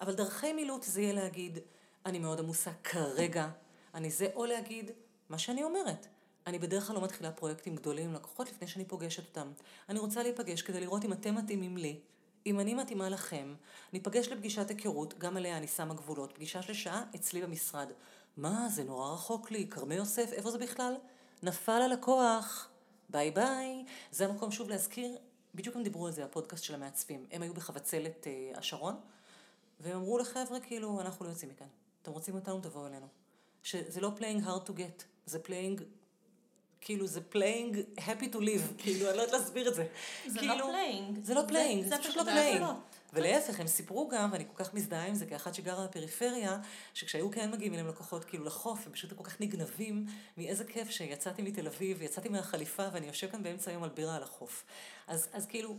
אבל דרכי מילוט זה יהיה להגיד, אני מאוד עמוסה כרגע, אני זה, או להגיד, מה שאני אומרת. אני בדרך כלל לא מתחילה פרויקטים גדולים עם לקוחות לפני שאני פוגשת אותם. אני רוצה להיפגש כדי לראות אם אתם מתאימים לי, אם אני מתאימה לכם. ניפגש לפגישת היכרות, גם עליה אני שמה גבולות. פגישה של שעה אצלי במשרד. מה, זה נורא רחוק לי, כרמי יוסף, איפה זה בכלל? נפל הלקוח. ביי ביי. זה המקום שוב להזכיר, בדיוק הם דיברו על זה, הפודקאסט של המעצבים. הם היו בחבצלת אה, השרון, והם אמרו לחבר'ה, כאילו, אנחנו לא יוצאים מכאן. אתם רוצים אותנו, תבואו אלינו. שזה לא playing hard to get, זה playing, כאילו, זה playing happy to live, כאילו, אני לא יודעת להסביר את זה. זה כאילו, לא flying. זה לא flying, זה פשוט לא flying. ולהפך, הם סיפרו גם, ואני כל כך מזדהה עם זה כאחת שגרה בפריפריה, שכשהיו כן מגיעים אליהם לקוחות כאילו לחוף, הם פשוט כל כך נגנבים מאיזה כיף שיצאתי מתל אביב, יצאתי מהחליפה ואני יושב כאן באמצע היום על בירה על החוף. אז, אז כאילו,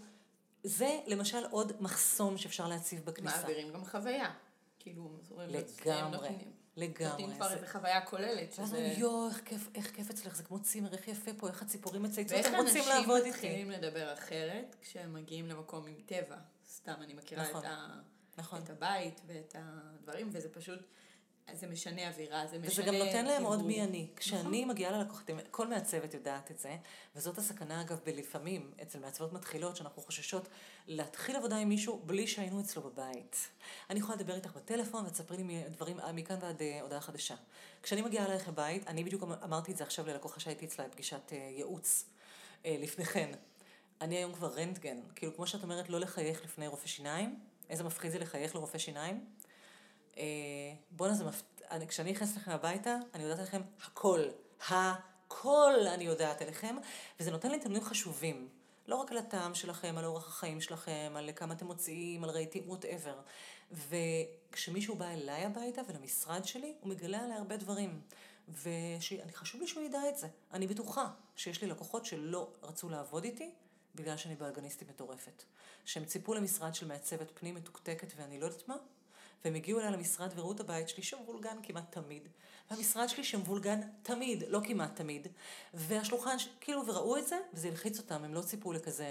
זה למשל עוד מחסום שאפשר להציב בכניסה. מעבירים גם חוויה. כאילו, אומרים, לגמרי, לגמרי. נותנים כבר איזה חוויה כוללת, ואז. אומרים, יואו, איך כיף, איך כיף אצלך, זה כמו צימר, איך יפה פה, איך הציפורים מצייצות, ואיך הם רוצים אנשים לעבוד איתי. מתחילים לדבר אחרת כשהם מגיעים למקום עם טבע? סתם, אני מכירה נכון. את ה... נכון. את הבית ואת הדברים, וזה פשוט, זה משנה אווירה, זה משנה... וזה גם נותן להם עוד. מי אני. כשאני מגיעה ללקוחות, כל מעצבת יודעת את זה, וזאת הסכנה אגב בלפעמים, אצל מעצבות מתחילות, שאנחנו חוששות להתחיל עבודה עם מישהו בלי שהיינו אצלו בבית. אני יכולה לדבר איתך בטלפון ותספרי לי דברים מכאן ועד אה, הודעה חדשה. כשאני מגיעה אלייך לבית, אני בדיוק אמ- אמרתי את זה עכשיו ללקוחה שהייתי אצלה בפגישת אה, ייעוץ אה, לפני כן. אני היום כבר רנטגן, כאילו כמו שאת אומרת, לא לחייך לפני רופא שיניים, איזה מפחיד זה לחייך לרופא שיניים. אה, בואנה זה מפ... אני, כשאני נכנסת לכם הביתה, אני יודעת עליכם הכל. הכל אני יודעת עליכם, וזה נותן לי נתונים חשובים. לא רק על הטעם שלכם, על אורח החיים שלכם, על כמה אתם מוציאים, על רהיטים, whatever. וכשמישהו בא אליי הביתה ולמשרד שלי, הוא מגלה עליי הרבה דברים. וחשוב לי שהוא ידע את זה. אני בטוחה שיש לי לקוחות שלא רצו לעבוד איתי, בגלל שאני בלגניסטית מטורפת. שהם ציפו למשרד של מעצבת פנים מתוקתקת ואני לא יודעת מה, והם הגיעו אליי למשרד וראו את הבית שלי שמבולגן כמעט תמיד. והמשרד שלי שמבולגן תמיד, לא כמעט תמיד. והשולחן, כאילו, וראו את זה, וזה הלחיץ אותם, הם לא ציפו לכזה...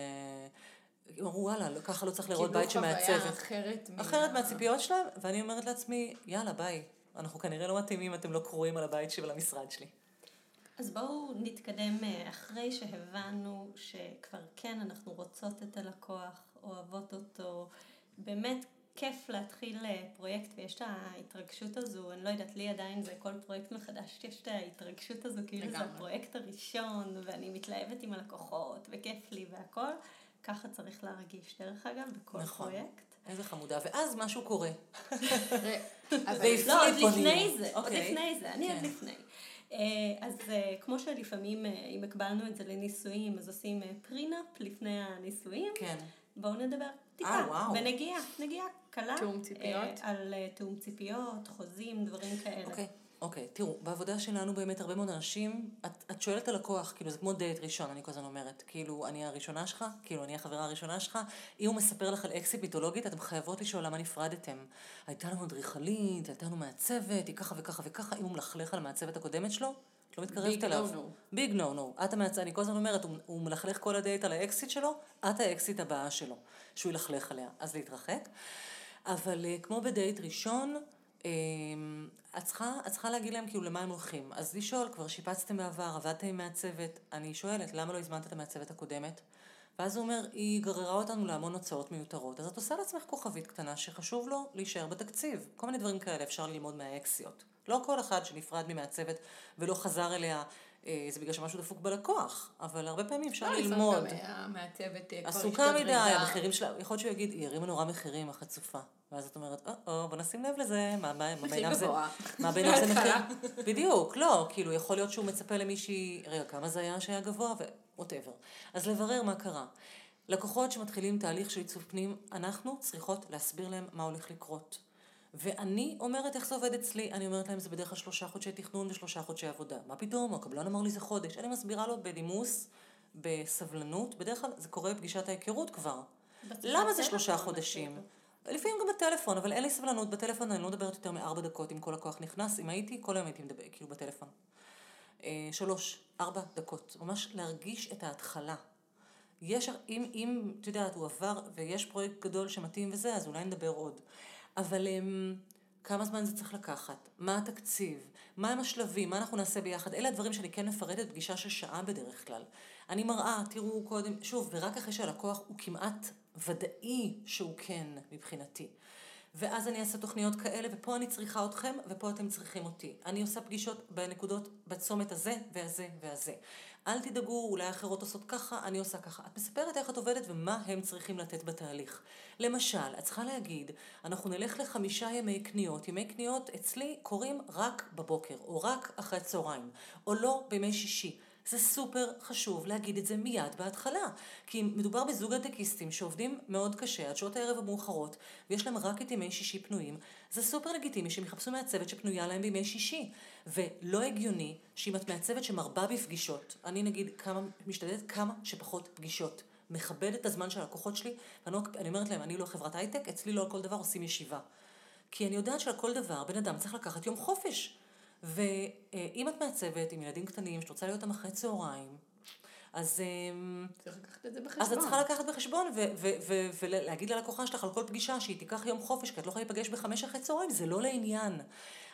הם אמרו, וואלה, לא- ככה לא צריך לראות בית קיבלו שמעצבת. חוויה אחרת. מה- אחרת מהציפיות שלהם, ואני אומרת לעצמי, יאללה, ביי. אנחנו כנראה לא מתאימים, אתם לא קרואים על הבית שלי ועל המשרד שלי. אז בואו נתקדם אה, אחרי שהבנו שכבר כן אנחנו רוצות את הלקוח, אוהבות אותו, באמת כיף להתחיל אה, פרויקט ויש את ההתרגשות הזו, אני לא יודעת, לי עדיין זה כל פרויקט מחדש, יש את ההתרגשות הזו כאילו זה. הפרויקט הראשון ואני מתלהבת עם הלקוחות וכיף לי והכל, ככה צריך להרגיש דרך אגב בכל נכון. פרויקט. איזה חמודה. ואז משהו קורה. לא, עוד לפני. זה, עוד אוקיי. לפני זה, אני עוד כן. לפני. אה, אז אה, כמו שלפעמים, אם הקבלנו את זה לנישואים, אז עושים prenup לפני הנישואים, כן. בואו נדבר טיפה, אה, וואו. ונגיעה, נגיעה קלה. תיאום ציפיות. אה, על אה, תיאום ציפיות, חוזים, דברים כאלה. אוקיי, אוקיי. תראו, בעבודה שלנו באמת הרבה מאוד אנשים, את, את שואלת על לקוח, כאילו זה כמו דייט ראשון, אני כל הזמן אומרת. כאילו, אני הראשונה שלך, כאילו, אני החברה הראשונה שלך. אם הוא מספר לך על אקסית מיתולוגית, אתם חייבות לשאול למה נפרדתם. הייתה לנו אדריכלית, הייתה לנו מעצבת, היא ככה וככה וככה, אם הוא מלכלך על המעצבת הקודמת שלו, את לא מתקרבת אליו. big no no. את המעצבת, אני כל הזמן אומרת, הוא, הוא מלכלך כל הדייט על האקסית שלו, את האקסית הבאה שלו, שהוא ילכלך עליה. אז להתרחק. אבל אה, כמו בדייט ראשון, אה, את צריכה, את צריכה להגיד להם כאילו למה הם הולכים. אז לשאול, כבר שיפצתם בעבר, עבדתם עם מעצבת, אני שואלת, למה לא הזמנת את המעצבת הקודמת? ואז הוא אומר, היא גררה אותנו להמון הוצאות מיותרות. אז את עושה לעצמך כוכבית קטנה שחשוב לו להישאר בתקציב. כל מיני דברים כאלה אפשר ללמוד מהאקסיות. לא כל אחד שנפרד ממעצבת ולא חזר אליה, אה, זה בגלל שמשהו דפוק בלקוח, אבל הרבה פעמים אפשר לא, ללמוד. לפעמים גם המעצבת אה, עסוקה מדי. המחירים שלה, יכול להיות שהוא יגיד, היא הרימה נורא מחירים, החצופה. ואז את אומרת, או, בוא נשים לב לזה, מה, מה, מה מחיר בעיניו זה. מה בעיניו זה מחיר. בדיוק, לא, כאילו, יכול להיות שהוא מצפה למישהי, רגע, כמה זה היה שהיה גבוה, ווטאבר. אז לברר מה קרה. לקוחות שמתחילים תהליך של עיצוב פנים, אנחנו צריכות להסביר להם מה הולך לקרות. ואני אומרת איך זה עובד אצלי, אני אומרת להם זה בדרך כלל שלושה חודשי תכנון ושלושה חודשי עבודה. מה פתאום, הקבלן אמר לי זה חודש. אני מסבירה לו בנימוס, בסבלנות, בדרך כלל זה קורה בפגישת ההיכרות כבר. למה זה שלושה. חודשים? לפעמים גם בטלפון, אבל אין לי סבלנות. בטלפון אני לא מדברת יותר מארבע דקות אם כל לקוח נכנס. אם הייתי, כל היום הייתי מדבר, כאילו בטלפון. אה, שלוש, ארבע דקות. ממש להרגיש את ההתחלה. יש, אם, אם, את יודעת, הוא עבר ויש פרויקט גדול שמתאים וזה, אז אולי נדבר עוד. אבל הם, כמה זמן זה צריך לקחת? מה התקציב? מה הם השלבים? מה אנחנו נעשה ביחד? אלה הדברים שאני כן מפרטת פגישה של שעה בדרך כלל. אני מראה, תראו קודם, שוב, ורק אחרי שהלקוח הוא כמעט ודאי שהוא כן מבחינתי. ואז אני אעשה תוכניות כאלה, ופה אני צריכה אתכם, ופה אתם צריכים אותי. אני עושה פגישות בנקודות, בצומת הזה, והזה, והזה. אל תדאגו, אולי אחרות עושות ככה, אני עושה ככה. את מספרת איך את עובדת ומה הם צריכים לתת בתהליך. למשל, את צריכה להגיד, אנחנו נלך לחמישה ימי קניות. ימי קניות אצלי קורים רק בבוקר, או רק אחרי הצהריים, או לא בימי שישי. זה סופר חשוב להגיד את זה מיד בהתחלה. כי מדובר בזוג הייטקיסטים שעובדים מאוד קשה עד שעות הערב המאוחרות, ויש להם רק את ימי שישי פנויים. זה סופר לגיטימי שהם יחפשו מעצבת שפנויה להם בימי שישי. ולא הגיוני שאם את מעצבת שמרבה בפגישות, אני נגיד כמה, משתדלת כמה שפחות פגישות. מכבד את הזמן של הלקוחות שלי, ואני לא- אני אומרת להם, אני לא חברת הייטק, אצלי לא על כל דבר עושים ישיבה. כי אני יודעת שעל כל דבר בן אדם צריך לקחת יום חופש. ואם את מעצבת עם ילדים קטנים, שאת רוצה להיות איתם אחרי צהריים, אז... אמ, צריך לקחת את זה בחשבון. אז את צריכה לקחת בחשבון ולהגיד ללקוחה שלך על כל פגישה שהיא תיקח יום חופש, כי את לא יכולה להיפגש בחמש אחרי צהריים, זה לא לעניין.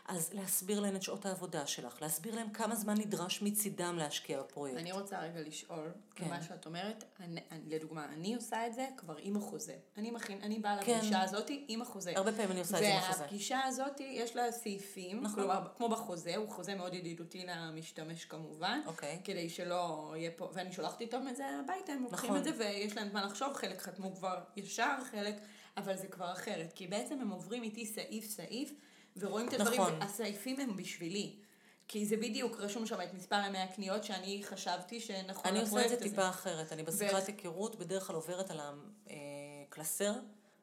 אז להסביר להן את שעות העבודה שלך, להסביר להן כמה זמן נדרש מצידם להשקיע בפרויקט. אני רוצה רגע לשאול, כן. מה שאת אומרת, אני, אני, לדוגמה, אני עושה את זה כבר עם החוזה. אני מכין, אני באה כן. לפגישה הזאת עם החוזה. הרבה פעמים אני עושה את זה עם החוזה. והפגישה הזאת, יש לה סעיפים, נכון. כלומר, כמו בחוזה, הוא חוזה מאוד ידידותי למשתמש כמובן. אוקיי. כדי שלא יהיה פה, ואני שולחת איתם את זה הביתה, הם לוקחים נכון. את זה ויש להם זמן לחשוב, חלק חתמו כבר ישר, חלק, אבל זה כבר אחרת. כי בעצם הם עוברים איתי סעיף סעיף, ורואים את הדברים, נכון. הסעיפים הם בשבילי. כי זה בדיוק, רשום שם את מספר ימי הקניות שאני חשבתי שנכון אני עושה את זה הזה. טיפה אחרת. אני בשיחת ו- היכרות בדרך כלל עוברת על הקלסר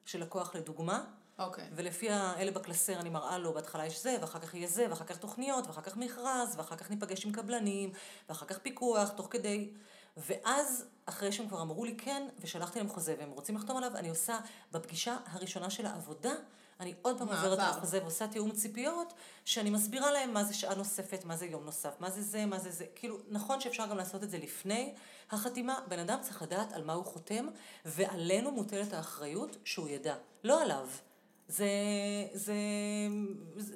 של לקוח לדוגמה, אוקיי. ולפי האלה בקלסר אני מראה לו, בהתחלה יש זה, ואחר כך יהיה זה, ואחר כך תוכניות, ואחר כך מכרז, ואחר כך ניפגש עם קבלנים, ואחר כך פיקוח, תוך כדי. ואז, אחרי שהם כבר אמרו לי כן, ושלחתי להם חוזה, והם רוצים לחתום עליו, אני עושה, בפגישה הראשונה של העבודה, אני עוד פעם. עוברת על החוזה ועושה תיאום ציפיות, שאני מסבירה להם מה זה שעה נוספת, מה זה יום נוסף, מה זה זה, מה זה זה. כאילו, נכון שאפשר גם לעשות את זה לפני החתימה, בן אדם צריך לדעת על מה הוא חותם, ועלינו מוטלת האחריות שהוא ידע, לא עליו. זה, זה,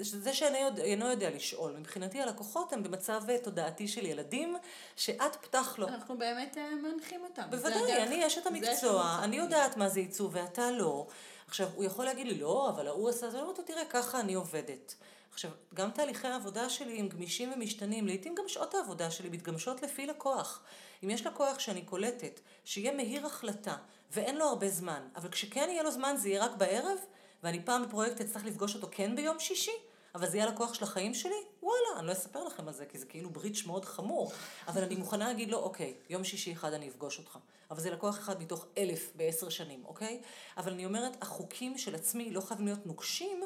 זה, שאינו יודע, אינו יודע לשאול. מבחינתי הלקוחות הם במצב תודעתי של ילדים, שאת פתח לו. אנחנו באמת אה, מנחים אותם. בוודאי, אני אשת זה המקצוע, אני יודעת מה זה עיצוב ואתה לא. עכשיו, הוא יכול להגיד לי, לא, אבל ההוא עשה זה, אני אומרת לו, תראה, ככה אני עובדת. עכשיו, גם תהליכי העבודה שלי הם גמישים ומשתנים, לעתים גם שעות העבודה שלי מתגמשות לפי לקוח. אם יש לקוח שאני קולטת, שיהיה מהיר החלטה, ואין לו הרבה זמן, אבל כשכן יהיה לו זמן זה יהיה רק בערב, ואני פעם בפרויקט אצטרך לפגוש אותו כן ביום שישי, אבל זה יהיה הלקוח של החיים שלי, וואלה, אני לא אספר לכם על זה, כי זה כאילו בריץ' מאוד חמור, אבל אני מוכנה להגיד לו, אוקיי, יום שישי אחד אני אפגוש אותך. אבל זה לקוח אחד מתוך אלף בעשר שנים, אוקיי? אבל אני אומרת, החוקים של עצמי לא חייבים להיות נוקשים,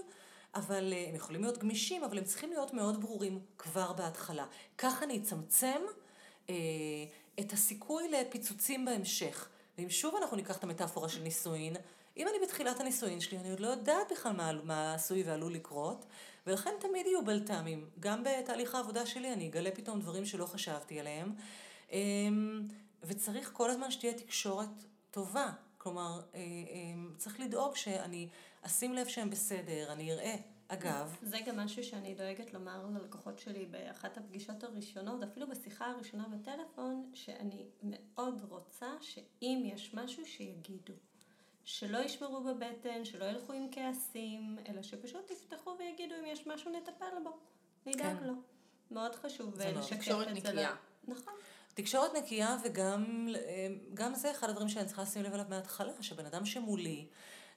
אבל אה, הם יכולים להיות גמישים, אבל הם צריכים להיות מאוד ברורים כבר בהתחלה. ככה אני אצמצם אה, את הסיכוי לפיצוצים בהמשך. ואם שוב אנחנו ניקח את המטאפורה של נישואין, אם אני בתחילת הנישואין שלי, אני עוד לא יודעת בכלל מה, מה עשוי ועלול לקרות, ולכן תמיד יהיו בלת"מים. גם בתהליך העבודה שלי אני אגלה פתאום דברים שלא חשבתי עליהם, אמ, וצריך כל הזמן שתהיה תקשורת טובה. כלומר, אה, אמ, צריך לדאוג שאני אשים לב שהם בסדר, אני אראה. אגב, זה גם משהו שאני דואגת לומר ללקוחות שלי באחת הפגישות הראשונות, אפילו בשיחה הראשונה בטלפון, שאני מאוד רוצה שאם יש משהו שיגידו. שלא ישמרו בבטן, שלא ילכו עם כעסים, אלא שפשוט יפתחו ויגידו אם יש משהו נטפל בו, נדאג כן. לו. מאוד חשוב מאוד. לשקף תקשורת את זה. נקייה. נכון. תקשורת נקייה וגם אה, זה אחד הדברים שאני צריכה לשים לב אליו מההתחלה, שבן אדם שמולי,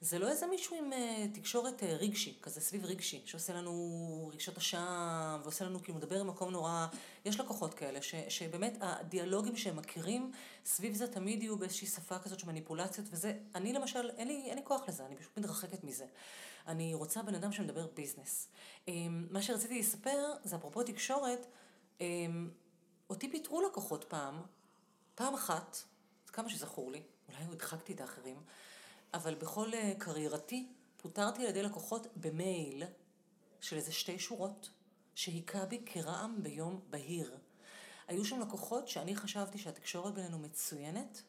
זה לא איזה מישהו עם אה, תקשורת אה, רגשי, כזה סביב רגשי, שעושה לנו רגשות אשם, ועושה לנו כאילו מדבר במקום נורא, יש לקוחות כאלה, ש, שבאמת הדיאלוגים שהם מכירים, סביב זה תמיד יהיו באיזושהי שפה כזאת של מניפולציות, וזה, אני למשל, אין לי, אין לי כוח לזה, אני פשוט מתרחקת מזה. אני רוצה בן אדם שמדבר ביזנס. אה, מה שרציתי לספר, זה אפרופו תקשורת, אה, אותי פיטרו לקוחות פעם, פעם אחת, כמה שזכור לי, אולי הדחקתי את האחרים, אבל בכל אה, קריירתי פוטרתי על ידי לקוחות במייל של איזה שתי שורות, שהיכה בי כרעם ביום בהיר. היו שם לקוחות שאני חשבתי שהתקשורת בינינו מצוינת,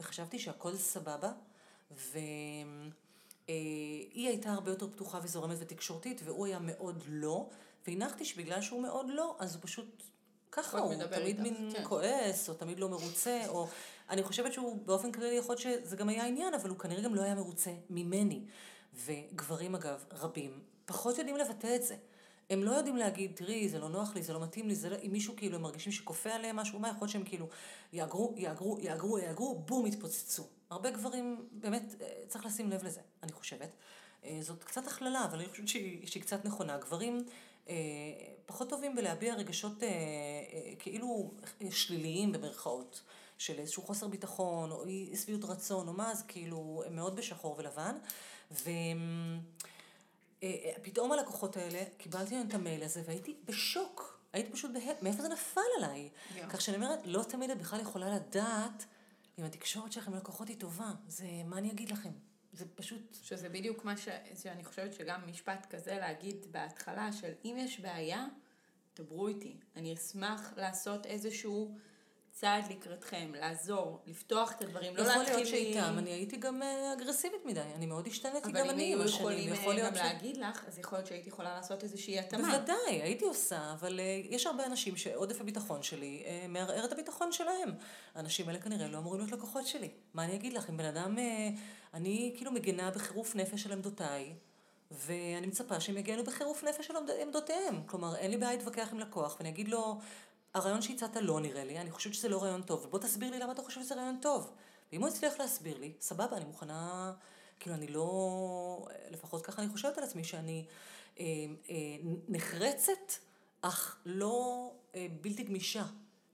וחשבתי שהכל סבבה, והיא הייתה הרבה יותר פתוחה וזורמת ותקשורתית, והוא היה מאוד לא, והנחתי שבגלל שהוא מאוד לא, אז הוא פשוט ככה, הוא מדבר תמיד איתך, מין כן. כועס, או תמיד לא מרוצה, או... אני חושבת שהוא באופן כללי יכול להיות שזה גם היה עניין, אבל הוא כנראה גם לא היה מרוצה ממני. וגברים אגב, רבים, פחות יודעים לבטא את זה. הם לא יודעים להגיד, תראי, זה לא נוח לי, זה לא מתאים לי, זה לא... אם מישהו כאילו, הם מרגישים שכופה עליהם משהו, מה יכול להיות שהם כאילו יאגרו, יאגרו, יאגרו, יאגרו, בום, יתפוצצו. הרבה גברים, באמת, אה, צריך לשים לב לזה, אני חושבת. אה, זאת קצת הכללה, אבל אני חושבת שהיא, שהיא קצת נכונה. גברים פחות טובים בלהביע רגשות אה, אה, כאילו אה, שליליים במרכאות, של איזשהו חוסר ביטחון, או אי שביעות רצון, או מה, אז כאילו, הם מאוד בשחור ולבן. ו... אה, פתאום הלקוחות האלה, קיבלתי מהם את המייל הזה והייתי בשוק. הייתי פשוט בהלם, מאיפה זה נפל עליי? יואו. כך שאני אומרת, לא תמיד את בכלל יכולה לדעת אם התקשורת שלכם עם לקוחות היא טובה. זה, מה אני אגיד לכם? זה פשוט... שזה בדיוק מה ש... שאני חושבת שגם משפט כזה להגיד בהתחלה של אם יש בעיה, דברו איתי. אני אשמח לעשות איזשהו צעד לקראתכם, לעזור, לפתוח את הדברים, לא יכול להתחיל... להיות מ- שאיתם אני הייתי גם אה, אגרסיבית מדי, אני מאוד השתניתי אבל גם אם אני היו עם השנים, יכולים יכול אה, להיות גם ש... להגיד לך, אז יכול להיות שהייתי יכולה לעשות איזושהי התאמה. בוודאי, הייתי עושה, אבל uh, יש הרבה אנשים שעודף הביטחון שלי מערער את הביטחון שלהם. האנשים האלה כנראה לא אמורים להיות לקוחות שלי. מה אני אגיד לך, אם בן אדם, אני כאילו מגינה בחירוף נפש על עמדותיי, ואני מצפה שהם יגנו בחירוף נפש על עמד- עמדותיהם. כלומר, אין לי בעיה להתווכח עם לקוח, ואני אגיד לו, הרעיון שהצעת לא נראה לי, אני חושבת שזה לא רעיון טוב, ובוא תסביר לי למה אתה חושב שזה רעיון טוב. ואם הוא יצליח להסביר לי, סבבה, אני מוכנה, כאילו, אני לא, לפחות ככה אני חושבת על עצמי, שאני אה, אה, נחרצת, אך לא אה, בלתי גמישה.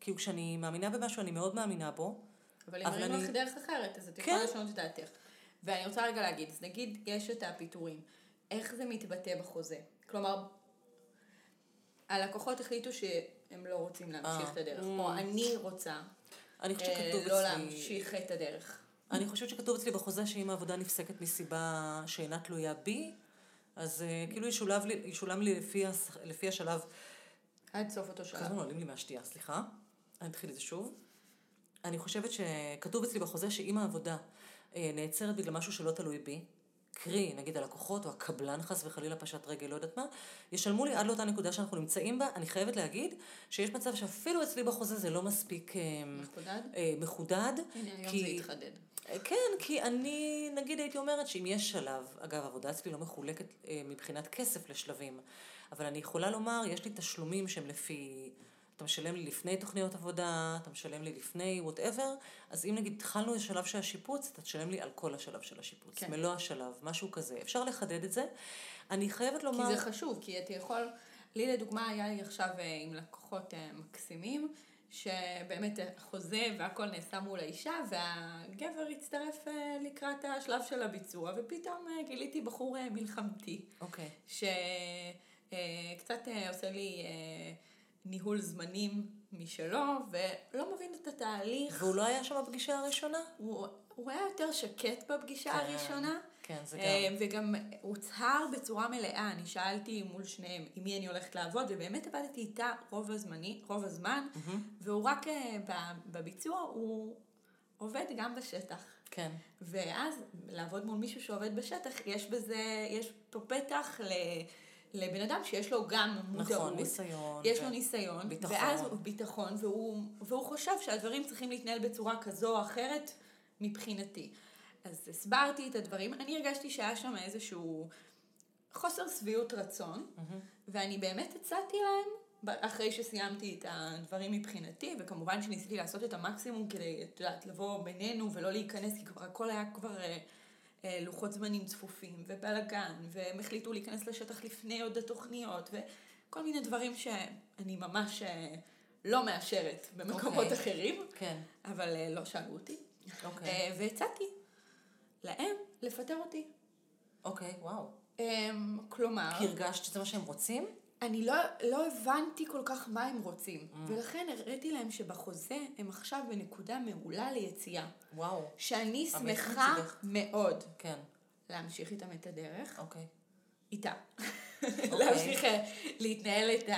כאילו, כשאני מאמינה במשהו, אני מאוד מאמינה בו. אבל אם ראינו אני- לך דרך אחרת, אז את כן. יכולה לשנות את דעתך. ואני רוצה רגע להגיד, אז נגיד יש את הפיטורים, איך זה מתבטא בחוזה? כלומר, הלקוחות החליטו שהם לא רוצים להמשיך אה, את הדרך, mm. או אני רוצה אני חושבת אה, לא. להמשיך את הדרך. אני חושבת שכתוב אצלי בחוזה שאם העבודה נפסקת מסיבה שאינה תלויה בי, אז אה, כאילו לי, ישולם לי לפי, השלב עד סוף אותו שלב. הזמן עולים לי מהשתייה, סליחה. אני אתחיל את זה שוב. אני חושבת שכתוב אצלי בחוזה שאם העבודה נעצרת בגלל משהו שלא תלוי בי, קרי, נגיד הלקוחות או הקבלן חס וחלילה פשט רגל, לא יודעת מה, ישלמו לי עד לאותה נקודה שאנחנו נמצאים בה. אני חייבת להגיד שיש מצב שאפילו אצלי בחוזה זה לא מספיק אה, מחודד? אה, מחודד. הנה, היום כי- זה התחדד. כן, כי אני, נגיד הייתי אומרת שאם יש שלב, אגב, העבודה אצלי לא מחולקת אה, מבחינת כסף לשלבים, אבל אני יכולה לומר, יש לי תשלומים שהם לפי, אתה משלם לי לפני תוכניות עבודה, אתה משלם לי לפני whatever, אז אם נגיד התחלנו את השלב של השיפוץ, אתה תשלם לי על כל השלב של השיפוץ, כן. מלוא השלב, משהו כזה. אפשר לחדד את זה. אני חייבת כי לומר... זה חשוב, כי אתה יכול, לי לדוגמה היה לי עכשיו אה, עם לקוחות אה, מקסימים, שבאמת החוזה והכל נעשה מול האישה, והגבר הצטרף אה, לקראת השלב של הביצוע, ופתאום אה, גיליתי בחור אה, מלחמתי, אוקיי. שקצת עושה לי אה, ניהול זמנים משלו, ולא מבין את התהליך. והוא לא היה שם בפגישה הראשונה? הוא, הוא היה יותר שקט בפגישה כן, הראשונה. כן, זה אה, גם. וגם הוצהר בצורה מלאה, אני שאלתי מול שניהם עם מי אני הולכת לעבוד, ובאמת עבדתי איתה רוב, הזמני, רוב הזמן, והוא רק אה, בביצוע, הוא עובד גם בשטח. כן. ואז לעבוד מול מישהו שעובד בשטח, יש בזה, יש פה פתח ל... לבן אדם שיש לו גם מודעות, נכון, ניסיון. יש ו- לו ניסיון, ביטחון. ואז הוא ביטחון, והוא, והוא חושב שהדברים צריכים להתנהל בצורה כזו או אחרת מבחינתי. אז הסברתי את הדברים, אני הרגשתי שהיה שם איזשהו חוסר שביעות רצון, ואני באמת הצעתי להם, אחרי שסיימתי את הדברים מבחינתי, וכמובן שניסיתי לעשות את המקסימום כדי, את יודעת, לבוא בינינו ולא להיכנס, כי כבר הכל היה כבר אה, לוחות זמנים צפופים, ובלאגן, והם החליטו להיכנס לשטח לפני עוד התוכניות, וכל מיני דברים שאני ממש אה, לא מאשרת במקומות אוקיי. אחרים, כן, אבל אה, לא שאלו אותי. אוקיי. אה, והצעתי להם לפטר אותי. אוקיי, וואו. אמ, כלומר, כי הרגשת שזה מה שהם רוצים? אני לא, לא הבנתי כל כך מה הם רוצים, ולכן הראיתי להם שבחוזה הם עכשיו בנקודה מעולה ליציאה. וואו. שאני שמחה? מאוד כן, להמשיך איתם את הדרך, אוקיי. איתה. להמשיך אה, להתנהל את ה...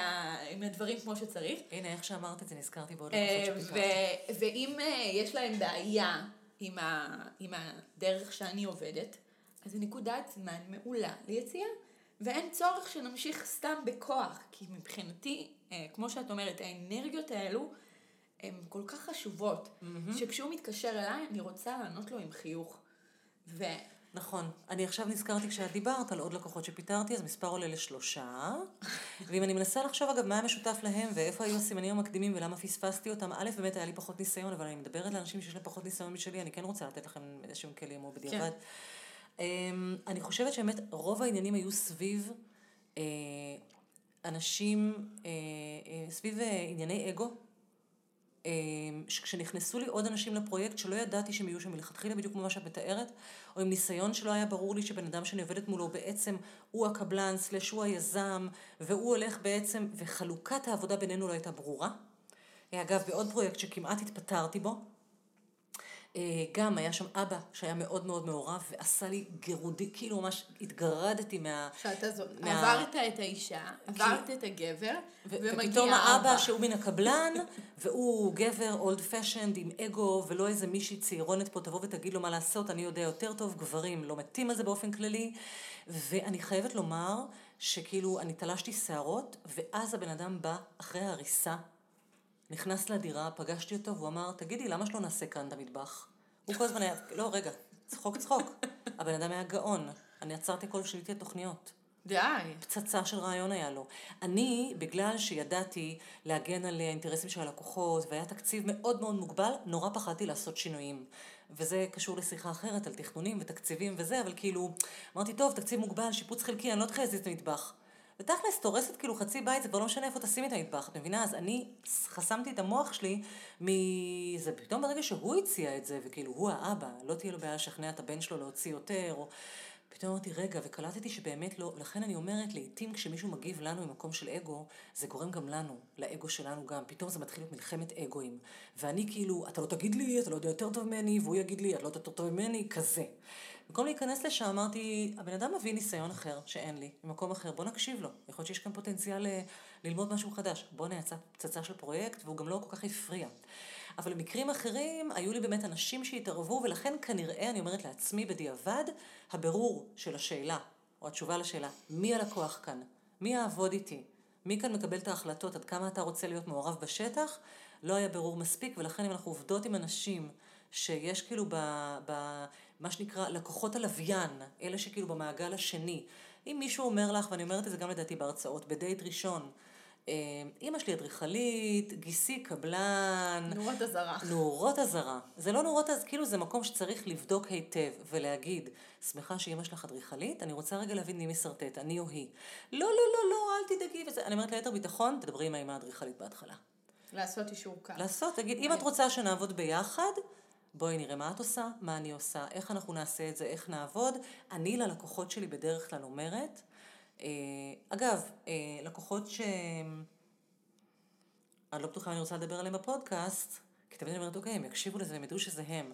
עם הדברים כמו שצריך. הנה, איך שאמרת את זה, נזכרתי בעוד אה, לקוחות שפיקרתי. ואם אה, יש להם בעיה עם, ה- עם הדרך שאני עובדת, אז זו נקודת זמן מעולה ליציאה. ואין צורך שנמשיך סתם בכוח, כי מבחינתי, אה, כמו שאת אומרת, האנרגיות האלו הן כל כך חשובות, שכשהוא מתקשר אליי, אני רוצה לענות לו עם חיוך. ו... נכון. אני עכשיו נזכרתי כשאת דיברת על עוד לקוחות שפיטרתי, אז מספר עולה לשלושה. ואם אני מנסה לחשוב, אגב, מה היה משותף להם, ואיפה היו הסימנים המקדימים, ולמה פספסתי אותם, א', באמת היה לי פחות ניסיון, אבל אני מדברת לאנשים שיש להם פחות ניסיון משלי, אני כן רוצה לתת לכם איזשהם כלים או בדיעבד. אמ, אני חושבת שבאמת רוב העניינים היו סביב אה, אנשים, אה, אה, סביב ענייני אגו. אה, שכשנכנסו לי עוד אנשים לפרויקט שלא ידעתי שהם יהיו שם מלכתחילה, בדיוק כמו מה שאת מתארת, או עם ניסיון שלא היה ברור לי שבן אדם שאני עובדת מולו בעצם הוא הקבלן, סלש הוא היזם, והוא הולך בעצם, וחלוקת העבודה בינינו לא הייתה ברורה. אגב, בעוד פרויקט שכמעט התפטרתי בו, גם היה שם אבא שהיה מאוד מאוד מעורב ועשה לי גירודי, כאילו ממש התגרדתי מה... שאתה זו... מה- עברת את האישה, עברת את הגבר, ו- ומגיע ופתאום האבא האבא. שהוא מן הקבלן, והוא גבר אולד פשנד עם אגו, ולא איזה מישהי צעירונת פה תבוא ותגיד לו מה לעשות, אני יודע יותר טוב, גברים לא מתים על זה באופן כללי. ואני חייבת לומר שכאילו אני תלשתי שערות, ואז הבן אדם בא אחרי ההריסה, נכנס לדירה, פגשתי אותו, והוא אמר, תגידי, למה שלא נעשה כאן את המטבח? הוא כל הזמן היה, לא, רגע, צחוק צחוק. הבן אדם היה גאון. אני עצרתי ושיניתי את התוכניות. די. פצצה של רעיון היה לו. אני, בגלל שידעתי להגן על האינטרסים של הלקוחות, והיה תקציב מאוד מאוד מוגבל, נורא פחדתי לעשות שינויים. וזה קשור לשיחה אחרת על תכנונים ותקציבים וזה, אבל כאילו, אמרתי, טוב, תקציב מוגבל, שיפוץ חלקי, אני לא אתחיל להזיז את המטבח. ותכלס, את כאילו חצי בית, זה כבר לא משנה איפה תשימי את המטבח, את מבינה? אז אני חסמתי את המוח שלי מזה, פתאום ברגע שהוא הציע את זה, וכאילו, הוא האבא, לא תהיה לו בעיה לשכנע את הבן שלו להוציא יותר, או... פתאום אמרתי, רגע, וקלטתי שבאמת לא, לכן אני אומרת, לעתים כשמישהו מגיב לנו ממקום של אגו, זה גורם גם לנו, לאגו שלנו גם. פתאום זה מתחיל להיות מלחמת אגואים. ואני כאילו, אתה לא תגיד לי, אתה לא יודע יותר טוב ממני, והוא יגיד לי, את לא יודעת יותר טוב ממני, כזה. במקום להיכנס לשם, אמרתי, הבן אדם מביא ניסיון אחר, שאין לי, ממקום אחר, בוא נקשיב לו. יכול להיות שיש כאן פוטנציאל אה, ללמוד משהו חדש. בוא נעשה פצצה של פרויקט, והוא גם לא כל כך הפריע. אבל במקרים אחרים, היו לי באמת אנשים שהתערבו, ולכן כנראה, אני אומרת לעצמי בדיעבד, הבירור של השאלה, או התשובה לשאלה, מי הלקוח כאן? מי יעבוד איתי? מי כאן מקבל את ההחלטות? עד כמה אתה רוצה להיות מעורב בשטח? לא היה בירור מספיק, ולכן אם אנחנו עובדות עם אנשים שיש כאילו ב... ב מה שנקרא לקוחות הלוויין, אלה שכאילו במעגל השני. אם מישהו אומר לך, ואני אומרת את זה גם לדעתי בהרצאות, בדייט ראשון, אה, אימא שלי אדריכלית, גיסי קבלן, נורות אזהרה. נורות אזהרה. זה לא נורות אזהרה, כאילו זה מקום שצריך לבדוק היטב ולהגיד, שמחה שאימא שלך אדריכלית, אני רוצה רגע להבין מי משרטט, אני או היא. לא, לא, לא, לא, אל תדאגי. וזה. אני אומרת ליתר ביטחון, תדברי עם האימא האדריכלית בהתחלה. לעשות אישור קו. לעשות, תגיד, אם את רוצה שנעבוד ביחד, בואי נראה מה את עושה, מה אני עושה, איך אנחנו נעשה את זה, איך נעבוד. אני ללקוחות שלי בדרך כלל אומרת, אה, אגב, אה, לקוחות ש... אני לא בטוחה אם אני רוצה לדבר עליהם בפודקאסט, כי תמיד אני אומרת, אוקיי, הם יקשיבו לזה והם ידעו שזה הם.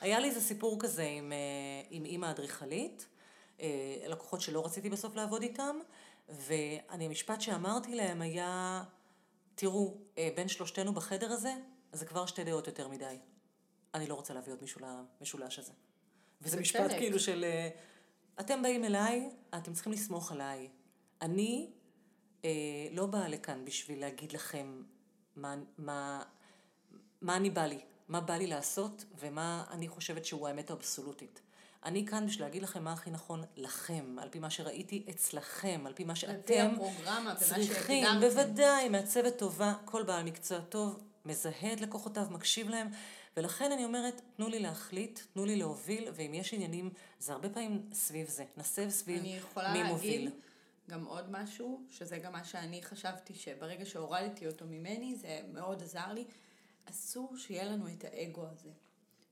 היה לי איזה סיפור כזה עם, אה, עם אימא אדריכלית, לקוחות שלא רציתי בסוף לעבוד איתם, ואני, המשפט שאמרתי להם היה, תראו, בין שלושתנו בחדר הזה, זה כבר שתי דעות יותר מדי. אני לא רוצה להביא עוד מישהו למשולש הזה. וזה משפט בצדק. כאילו של, אה, אתם באים אליי, אתם צריכים לסמוך עליי. אני אה, לא באה לכאן בשביל להגיד לכם מה, מה, מה אני בא לי, מה בא לי לעשות ומה אני חושבת שהוא האמת האבסולוטית. אני כאן בשביל להגיד לכם מה הכי נכון לכם, על פי מה שראיתי אצלכם, על פי מה שאתם צריכים. בוודאי, מעצבת טובה, כל בעל מקצוע טוב מזהה את לקוחותיו, מקשיב להם, ולכן אני אומרת, תנו לי להחליט, תנו לי להוביל, ואם יש עניינים, זה הרבה פעמים סביב זה, נסב סביב אני יכולה מי להגיד מוביל. גם עוד משהו, שזה גם מה שאני חשבתי שברגע שהורדתי אותו ממני, זה מאוד עזר לי. אסור שיהיה לנו את האגו הזה.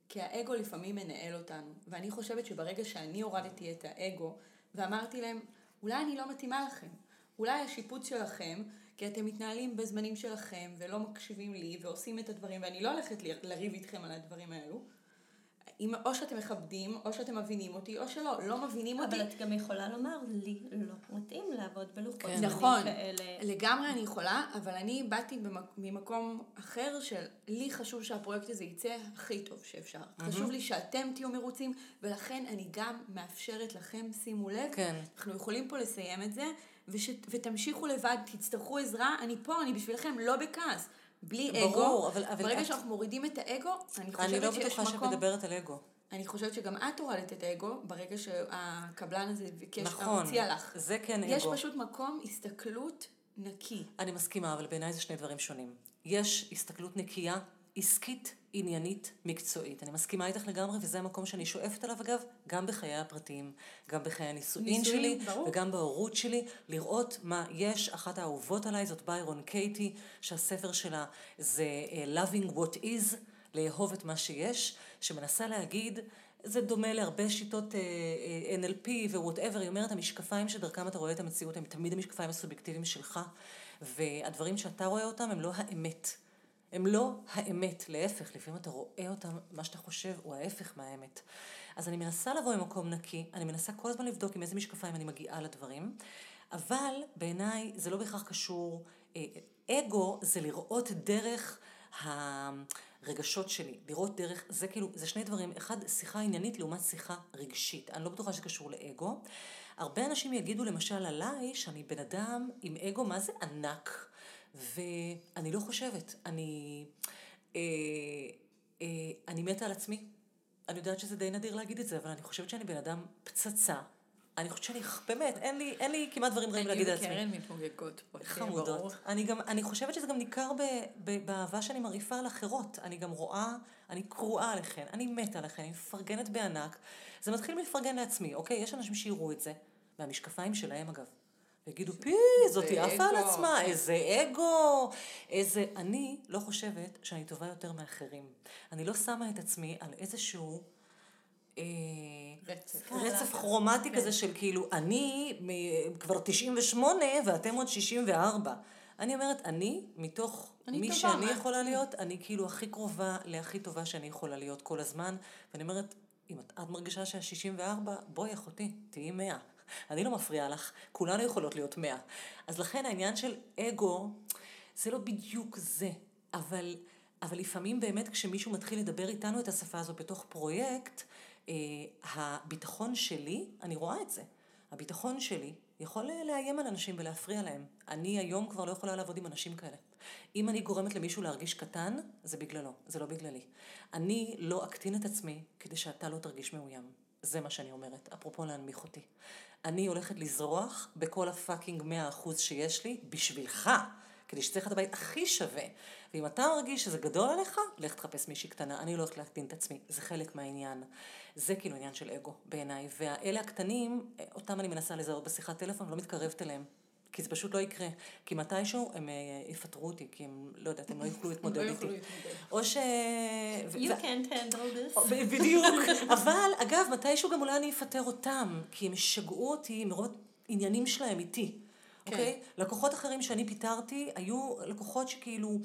כי האגו לפעמים מנהל אותנו. ואני חושבת שברגע שאני הורדתי את האגו, ואמרתי להם, אולי אני לא מתאימה לכם. אולי השיפוט שלכם, כי אתם מתנהלים בזמנים שלכם, ולא מקשיבים לי, ועושים את הדברים, ואני לא הולכת ל- לריב איתכם על הדברים האלו. אם, או שאתם מכבדים, או שאתם מבינים אותי, או שלא. לא מבינים אותי, אבל את גם יכולה לומר, לי לא מתאים לעבוד בלוחות כן. זמנים נכון, כאלה. לגמרי אני יכולה, אבל אני באתי במק- ממקום אחר של לי חשוב שהפרויקט הזה יצא הכי טוב שאפשר. חשוב לי שאתם תהיו מרוצים, ולכן אני גם מאפשרת לכם, שימו לב, כן. אנחנו יכולים פה לסיים את זה, וש, ותמשיכו לבד, תצטרכו עזרה, אני פה, אני בשבילכם, לא בכעס. בלי ברור, אגו, אבל- אבל ברגע את- שאנחנו מורידים את האגו, אני חושבת אני לא שיש בטוחה שאת מקום... מדברת על אגו. אני חושבת שגם את הורדת את האגו, ברגע שהקבלן הזה ביקש, נכון, הציע לך. זה כן יש אגו. פשוט מקום הסתכלות נקי. אני מסכימה, אבל בעיניי זה שני דברים שונים. יש הסתכלות נקייה, עסקית, עניינית, מקצועית. אני מסכימה איתך לגמרי, וזה המקום שאני שואפת עליו, אגב, גם בחיי הפרטיים, גם בחיי הנישואין נישואין, שלי, ברור. וגם בהורות שלי, לראות מה יש. אחת האהובות עליי זאת ביירון קייטי, שהספר שלה זה אה, Loving What Is, לאהוב את מה שיש, שמנסה להגיד, זה דומה להרבה שיטות אה, אה, NLP ו-whatever, היא אומרת, המשקפיים שדרכם אתה רואה את המציאות הם תמיד המשקפיים הסובייקטיביים שלך, והדברים שאתה רואה אותם הם לא האמת. הם לא האמת, להפך, לפעמים אתה רואה אותם, מה שאתה חושב הוא ההפך מהאמת. אז אני מנסה לבוא ממקום נקי, אני מנסה כל הזמן לבדוק עם איזה משקפיים אני מגיעה לדברים, אבל בעיניי זה לא בהכרח קשור, אה, אגו זה לראות דרך הרגשות שלי, לראות דרך, זה כאילו, זה שני דברים, אחד, שיחה עניינית לעומת שיחה רגשית, אני לא בטוחה שזה קשור לאגו. הרבה אנשים יגידו למשל עליי שאני בן אדם עם אגו, מה זה ענק? ואני לא חושבת, אני, אה, אה, אני מתה על עצמי. אני יודעת שזה די נדיר להגיד את זה, אבל אני חושבת שאני בן אדם פצצה. אני חושבת שאני, באמת, אין לי, אין לי כמעט דברים רעים להגיד על עצמי. אני וקרן מתמוגגות פה, חמודות. אני גם, אני חושבת שזה גם ניכר ב, ב, באהבה שאני מרעיפה על אחרות. אני גם רואה, אני קרועה עליכן, אני מתה עליכן, אני מפרגנת בענק. זה מתחיל מלפרגן לעצמי, אוקיי? יש אנשים שיראו את זה, והמשקפיים שלהם אגב. ויגידו, פי, זאתי עפה על עצמה, איזה אגו, איזה... אני לא חושבת שאני טובה יותר מאחרים. אני לא שמה את עצמי על איזשהו... אה, רצף. רצף כרומטי כזה של כאילו, אני כבר 98 ואתם עוד 64. אני אומרת, אני, מתוך אני מי טובה, שאני מה? יכולה להיות, אני כאילו הכי קרובה להכי טובה שאני יכולה להיות כל הזמן. ואני אומרת, אם את, את מרגישה שה-64, בואי אחותי, תהיי 100. אני לא מפריעה לך, כולנו יכולות להיות מאה. אז לכן העניין של אגו, זה לא בדיוק זה, אבל, אבל לפעמים באמת כשמישהו מתחיל לדבר איתנו את השפה הזו בתוך פרויקט, אה, הביטחון שלי, אני רואה את זה, הביטחון שלי יכול לאיים על אנשים ולהפריע להם. אני היום כבר לא יכולה לעבוד עם אנשים כאלה. אם אני גורמת למישהו להרגיש קטן, זה בגללו, זה לא בגללי. אני לא אקטין את עצמי כדי שאתה לא תרגיש מאוים. זה מה שאני אומרת, אפרופו להנמיך אותי. אני הולכת לזרוח בכל הפאקינג מאה אחוז שיש לי בשבילך, כדי שתצא את הבית הכי שווה. ואם אתה מרגיש שזה גדול עליך, לך תחפש מישהי קטנה. אני לא הולכת להקטין את עצמי, זה חלק מהעניין. זה כאילו עניין של אגו בעיניי. ואלה הקטנים, אותם אני מנסה לזהות בשיחת טלפון, לא מתקרבת אליהם. כי זה פשוט לא יקרה. כי מתישהו הם אה, יפטרו אותי, כי הם, לא יודעת, הם לא יוכלו להתמודד לא איתי. או ש... You can't handle this. בדיוק. אבל, אגב, מתישהו גם אולי אני אפטר אותם, כי הם שגעו אותי מרוב עניינים שלהם איתי. כן. אוקיי? לקוחות אחרים שאני פיטרתי, היו לקוחות שכאילו...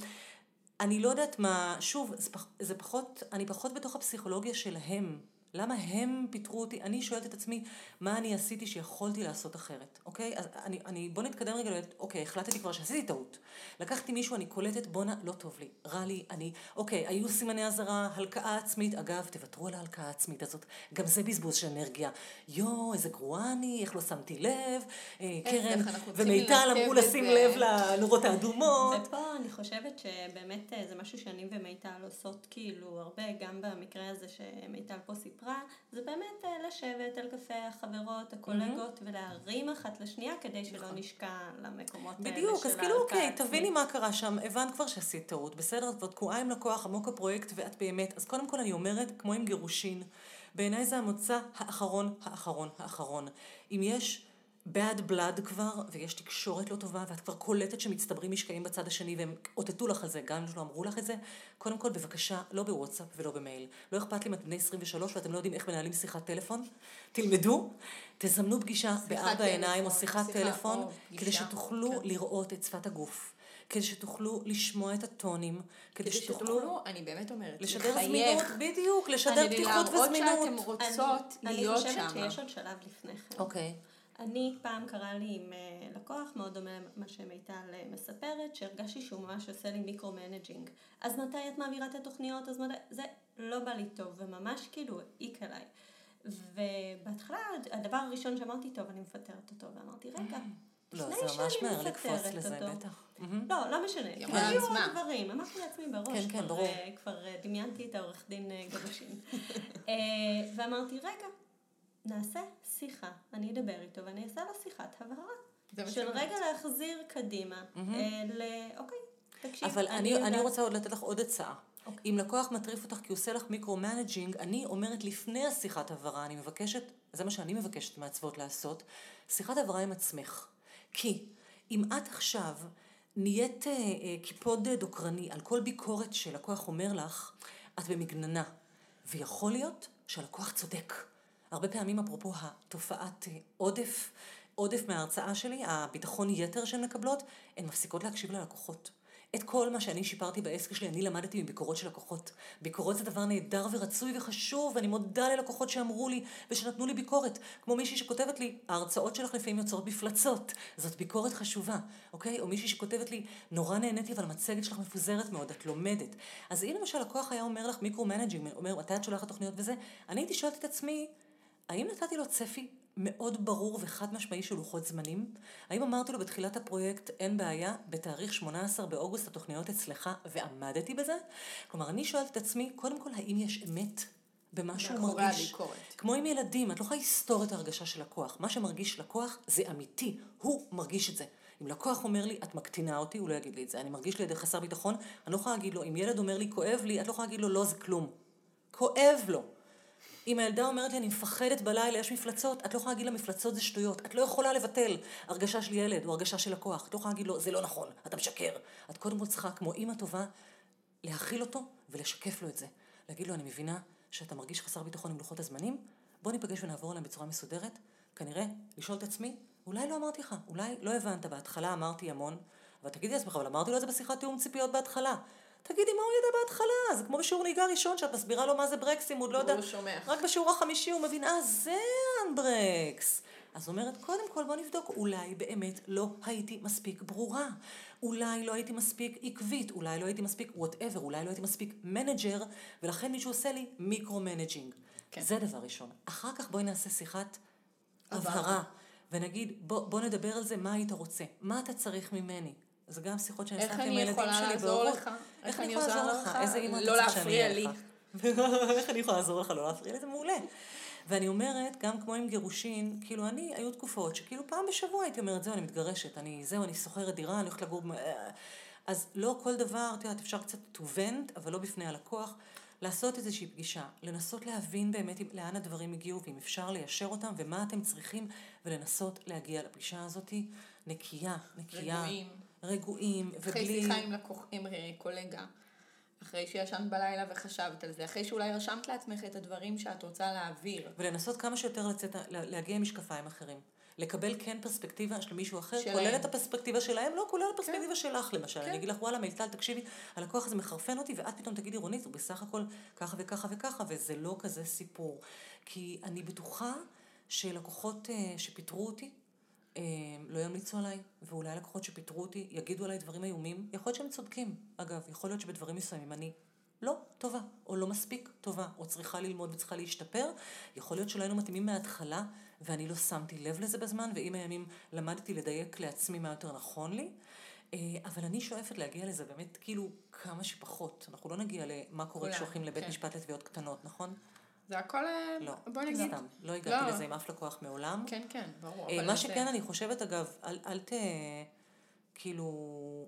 אני לא יודעת מה, שוב, זה פחות, אני פחות בתוך הפסיכולוגיה שלהם. למה הם פיטרו אותי? אני שואלת את עצמי, מה אני עשיתי שיכולתי לעשות אחרת, אוקיי? אז אני, אני, בוא נתקדם רגע, אוקיי, החלטתי כבר שעשיתי טעות. לקחתי מישהו, אני קולטת, בואנה, לא טוב לי, רע לי, אני, אוקיי, היו סימני אזהרה, הלקאה עצמית, אגב, תוותרו על ההלקאה העצמית הזאת, גם זה בזבוז של אנרגיה. יואו, איזה גרועה אני, איך לא שמתי לב, אה, קרן ומיטל אמרו לשים לב לנורות האדומות. ופה אני חושבת שבאמת אה, זה משהו שאני ומיטל עושות כאילו הרבה, גם במקרה הזה שמיטל פה סיפרה. סיפרה, זה באמת אה, לשבת על קפה החברות, הקולגות, mm-hmm. ולהרים אחת לשנייה כדי שלא נכון. נשקע למקומות האלה של בדיוק, אז כאילו אוקיי, תביני מה קרה שם, הבנת כבר שעשית טעות, בסדר, את כבר תקועה עם לקוח עמוק הפרויקט ואת באמת, אז קודם כל אני אומרת, כמו עם גירושין, בעיניי זה המוצא האחרון, האחרון, האחרון. אם יש bad blood כבר, ויש תקשורת לא טובה, ואת כבר קולטת שמצטברים משקעים בצד השני, והם אותתו לך על זה, גם אם לא אמרו לך את זה, קודם כל בבקשה, לא בוואטסאפ ולא במייל. לא אכפת לי אם אתם בני 23 ואתם לא יודעים איך מנהלים שיחת טלפון, תלמדו, תזמנו פגישה בארבע עיניים או שיחת טלפון, כדי שתוכלו כן. לראות את שפת הגוף. כדי שתוכלו לשמוע את הטונים, כדי שתוכלו... כדי שתוכלו, אני באמת אומרת, לשדר זמינות, בדיוק, לשדר פתיחות וזמינות. כדי להראות שאתם רוצות להיות שם. אני חושבת שיש עוד שלב לפני כן. אוקיי. אני פעם קרה לי עם אה, לקוח מאוד דומה למה שמיטל אה, מספרת, שהרגשתי שהוא ממש עושה לי micro-managing. אז מתי את מעבירה את התוכניות? אז מתי... זה לא בא לי טוב, וממש כאילו העיק עליי. ובהתחלה הדבר הראשון שאמרתי, טוב, אני מפטרת אותו, ואמרתי, רגע, לא, זה ממש מהר לקפוץ לזה, בטח. לא, לא משנה. אמרה לעצמה. דברים, אמרתי לעצמי בראש. כן, כן, ברור. כבר אה, דמיינתי את העורך דין גבשים. ואמרתי, רגע, נעשה שיחה, אני אדבר איתו ואני אעשה לו שיחת הבהרה. של רגע להחזיר קדימה, אה, ל... אוקיי, תקשיב. אבל אני, אני רוצה עוד לתת לך עוד הצעה. Okay. אוקיי. אם לקוח מטריף אותך כי הוא עושה לך micro-managing, אני אומרת לפני השיחת הבהרה, אני מבקשת, זה מה שאני מבקשת מעצבות לעשות, שיחת הבהרה עם עצמך. כי אם את עכשיו נהיית אה, אה, קיפוד דוקרני על כל ביקורת שלקוח אומר לך, את במגננה. ויכול להיות שהלקוח צודק. הרבה פעמים אפרופו התופעת אה, עודף, עודף מההרצאה שלי, הביטחון יתר שהן מקבלות, הן מפסיקות להקשיב ללקוחות. את כל מה שאני שיפרתי בעסק שלי, אני למדתי מביקורות של לקוחות. ביקורות זה דבר נהדר ורצוי וחשוב, ואני מודה ללקוחות שאמרו לי ושנתנו לי ביקורת. כמו מישהי שכותבת לי, ההרצאות שלך לפעמים יוצרות מפלצות. זאת ביקורת חשובה, אוקיי? או מישהי שכותבת לי, נורא נהניתי, אבל המצגת שלך מפוזרת מאוד, את לומדת. אז אם למשל לקוח היה אומר לך micro-managing, אומר, מתי את שולחת תוכניות וזה, אני הייתי שואלת את עצמי, האם נתתי לו צפי מאוד ברור וחד משמעי של לוחות זמנים? האם אמרתי לו בתחילת הפרויקט, אין בעיה, בתאריך 18 באוגוסט התוכניות אצלך, ועמדתי בזה? כלומר, אני שואלת את עצמי, קודם כל, האם יש אמת במה שהוא מרגיש? הביקורת. כמו עם ילדים, את לא יכולה לסתור את ההרגשה של לקוח. מה שמרגיש לקוח זה אמיתי, הוא מרגיש את זה. אם לקוח אומר לי, את מקטינה אותי, הוא לא יגיד לי את זה. אני מרגיש לידי חסר ביטחון, אני לא יכולה להגיד לו, אם ילד אומר לי, כואב לי, את לא יכולה להגיד לו, לא, זה כלום. כואב לו. אם הילדה אומרת לי, אני מפחדת בלילה, יש מפלצות, את לא יכולה להגיד לה, מפלצות זה שטויות. את לא יכולה לבטל הרגשה של ילד או הרגשה של לקוח. את לא יכולה להגיד לו, זה לא נכון, אתה משקר. את קודם כל צריכה, כמו אימא טובה, להכיל אותו ולשקף לו את זה. להגיד לו, אני מבינה שאתה מרגיש חסר ביטחון עם לוחות הזמנים, בוא ניפגש ונעבור עליהם בצורה מסודרת. כנראה, לשאול את עצמי, אולי לא אמרתי לך, אולי לא הבנת, בהתחלה אמרתי המון, אבל תגידי לעצמך, אבל אמרתי לו את זה בשיחת תיאום ציפיות בהתחלה. תגידי, מה הוא ידע בהתחלה? זה כמו בשיעור נהיגה ראשון, שאת מסבירה לו מה זה ברקסים, הוא עוד לא יודע. הוא שומע. רק בשיעור החמישי הוא מבין, אה, זה handbrakes. אז אומרת, קודם כל בוא נבדוק, אולי באמת לא הייתי מספיק ברורה. אולי לא הייתי מספיק עקבית, אולי לא הייתי מספיק whatever, אולי לא הייתי מספיק manager, ולכן מישהו עושה לי micro-managing. כן. זה דבר ראשון. אחר כך בואי נעשה שיחת הבהרה. הבהרה, ונגיד, בוא, בוא נדבר על זה, מה היית רוצה? מה אתה צריך ממני? זה גם שיחות שאני עושה עם אני הילדים יכולה שלי לעזור בהורות. לך? איך אני יכולה לעזור לך? איזה אימא אתה לא שאני להפריע אהיה לי. לך? איך אני יכולה לעזור לך לא להפריע לי? זה מעולה. ואני אומרת, גם כמו עם גירושין, כאילו אני, היו תקופות שכאילו פעם בשבוע הייתי אומרת, זהו, אני מתגרשת, אני, זהו, אני שוכרת דירה, אני הולכת לגור... אז לא כל דבר, את יודעת, אפשר קצת to vent, אבל לא בפני הלקוח. לעשות איזושהי פגישה, לנסות להבין באמת לאן הדברים הגיעו, ואם אפשר ליישר אותם, ומה אתם צריכים, ולנסות להגיע לפגישה הזאת נקייה, נקייה. רגועים. רגועים, אחרי ובלי... שיחה עם לקוח, עם אה, קולגה, אחרי שישנת בלילה וחשבת על זה, אחרי שאולי רשמת לעצמך את הדברים שאת רוצה להעביר. ולנסות כמה שיותר לצאת, לה- להגיע עם משקפיים אחרים. לקבל כן פרספקטיבה של מישהו אחר, שלהם. כולל את הפרספקטיבה שלהם, לא כולל הפרספקטיבה שלך למשל. כן. אני אגיד לך, וואלה, מיטל, תקשיבי, הלקוח הזה מחרפן אותי, ואת פתאום תגידי, רונית, הוא בסך הכל ככה וככה וככה, וזה לא כזה סיפור. כי אני בטוחה שלקוחות אה, שפיטרו אותי, לא ימליצו עליי, ואולי לקוחות שפיטרו אותי יגידו עליי דברים איומים. יכול להיות שהם צודקים. אגב, יכול להיות שבדברים מסוימים אני לא טובה, או לא מספיק טובה, או צריכה ללמוד וצריכה להשתפר. יכול להיות שלא היינו מתאימים מההתחלה, ואני לא שמתי לב לזה בזמן, ועם הימים למדתי לדייק לעצמי מה יותר נכון לי. אה, אבל אני שואפת להגיע לזה באמת כאילו כמה שפחות. אנחנו לא נגיע למה קורה כשהולכים לבית כן. משפט לתביעות קטנות, נכון? זה הכל, אה, לא. בוא נגיד. סתם. לא הגעתי לא. לזה עם אף לקוח מעולם. כן, כן, ברור. אה, מה זה- שכן, אני חושבת, אגב, אל, אל ת... כאילו...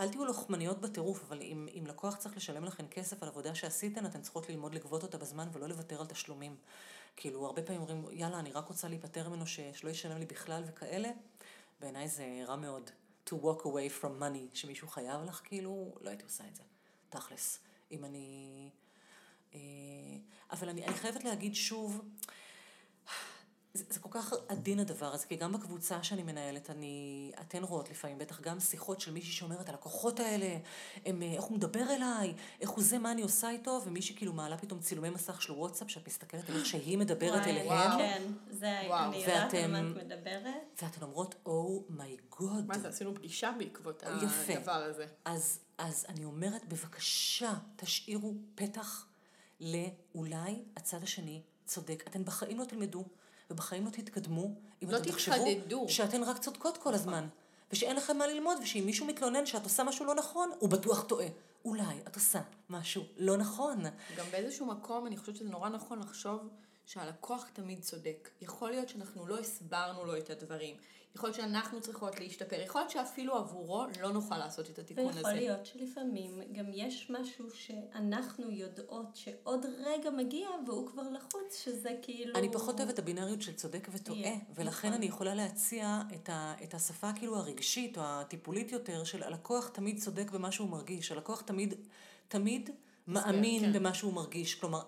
אל תהיו לוחמניות בטירוף, אבל אם, אם לקוח צריך לשלם לכם כסף על עבודה שעשיתן, אתן צריכות ללמוד לגבות אותה בזמן ולא לוותר על תשלומים. כאילו, הרבה פעמים אומרים, יאללה, אני רק רוצה להיפטר ממנו שלא ישלם לי בכלל וכאלה. בעיניי זה רע מאוד. To walk away from money, שמישהו חייב לך, כאילו, לא הייתי עושה את זה. תכלס. אם אני... אה, אבל אני, אני חייבת להגיד שוב, זה, זה כל כך עדין הדבר הזה, כי גם בקבוצה שאני מנהלת, אני, אתן רואות לפעמים, בטח גם שיחות של מישהי שאומרת, הלקוחות האלה, הם, אה, איך הוא מדבר אליי, איך הוא זה, מה אני עושה איתו, ומישהי כאילו מעלה פתאום צילומי מסך של וואטסאפ, שאת מסתכלת על איך שהיא מדברת וואי, אליהם, כן, זה, וואו. אני יודעת על מה ואתם- את מדברת. ואתן אומרות, אומייגוד. מה זה, עשינו פגישה בעקבות יפה. הדבר הזה. אז, אז אני אומרת, בבקשה, תשאירו פתח לאולי הצד השני צודק. אתן בחיים לא תלמדו, ובחיים לא תתקדמו, אם לא אתן תחשבו. שאתן רק צודקות כל הזמן. ושאין לכם מה ללמוד, ושאם מישהו מתלונן שאת עושה משהו לא נכון, הוא בטוח טועה. אולי את עושה משהו לא נכון. גם באיזשהו מקום אני חושבת שזה נורא נכון לחשוב שהלקוח תמיד צודק. יכול להיות שאנחנו לא הסברנו לו את הדברים. יכול להיות שאנחנו צריכות להשתפר. יכול להיות שאפילו עבורו לא נוכל לעשות את התיקון הזה. ויכול להיות שלפעמים גם יש משהו שאנחנו יודעות שעוד רגע מגיע והוא כבר לחוץ, שזה כאילו... אני פחות אוהבת הבינאריות של צודק וטועה, יהיה, ולכן נכון. אני יכולה להציע את, ה, את השפה כאילו הרגשית או הטיפולית יותר של הלקוח תמיד צודק במה שהוא מרגיש, הלקוח תמיד, תמיד מאמין כן. במה שהוא מרגיש, כלומר,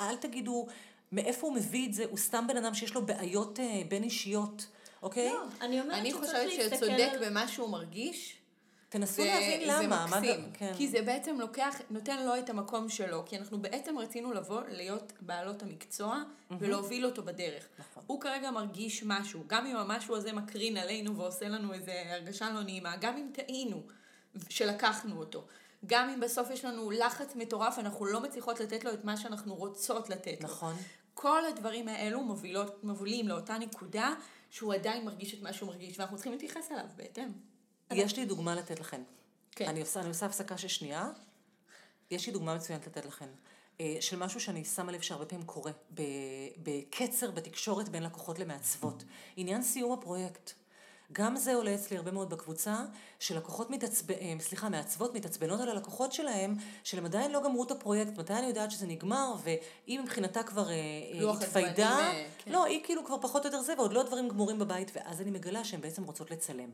אל תגידו מאיפה הוא מביא את זה, הוא סתם בן אדם שיש לו בעיות אה, בין אישיות, אוקיי? לא, אני אומרת אני שצריך חושבת להסתכל שצודק על... במה שהוא מרגיש, תנסו זה- להבין זה למה. מה מקסים, גם- כן. כי זה בעצם לוקח, נותן לו את המקום שלו, כי אנחנו בעצם רצינו לבוא, להיות בעלות המקצוע ולהוביל אותו בדרך. נכון. הוא כרגע מרגיש משהו, גם אם המשהו הזה מקרין עלינו ועושה לנו איזו הרגשה לא נעימה, גם אם טעינו שלקחנו אותו, גם אם בסוף יש לנו לחץ מטורף, אנחנו לא מצליחות לתת לו את מה שאנחנו רוצות לתת לו. נכון. כל הדברים האלו מובילות, מובילים לאותה נקודה שהוא עדיין מרגיש את מה שהוא מרגיש, ואנחנו צריכים להתייחס אליו בהתאם. יש לי דוגמה לתת לכם. כן. אני עושה, אני עושה הפסקה של שנייה. יש לי דוגמה מצוינת לתת לכם. אה, של משהו שאני שמה לב שהרבה פעמים קורה, בקצר בתקשורת בין לקוחות למעצבות. עניין סיום הפרויקט. גם זה עולה אצלי הרבה מאוד בקבוצה, שלקוחות מתעצב... אה, סליחה, מעצבות מתעצבנות על הלקוחות שלהם, שהם עדיין לא גמרו את הפרויקט, מתי אני יודעת שזה נגמר, והיא מבחינתה כבר אה, התפיידה, הזמנים, אה, כן. לא, היא כאילו כבר פחות או יותר זה, ועוד לא דברים גמורים בבית, ואז אני מגלה שהן בעצם רוצות לצלם.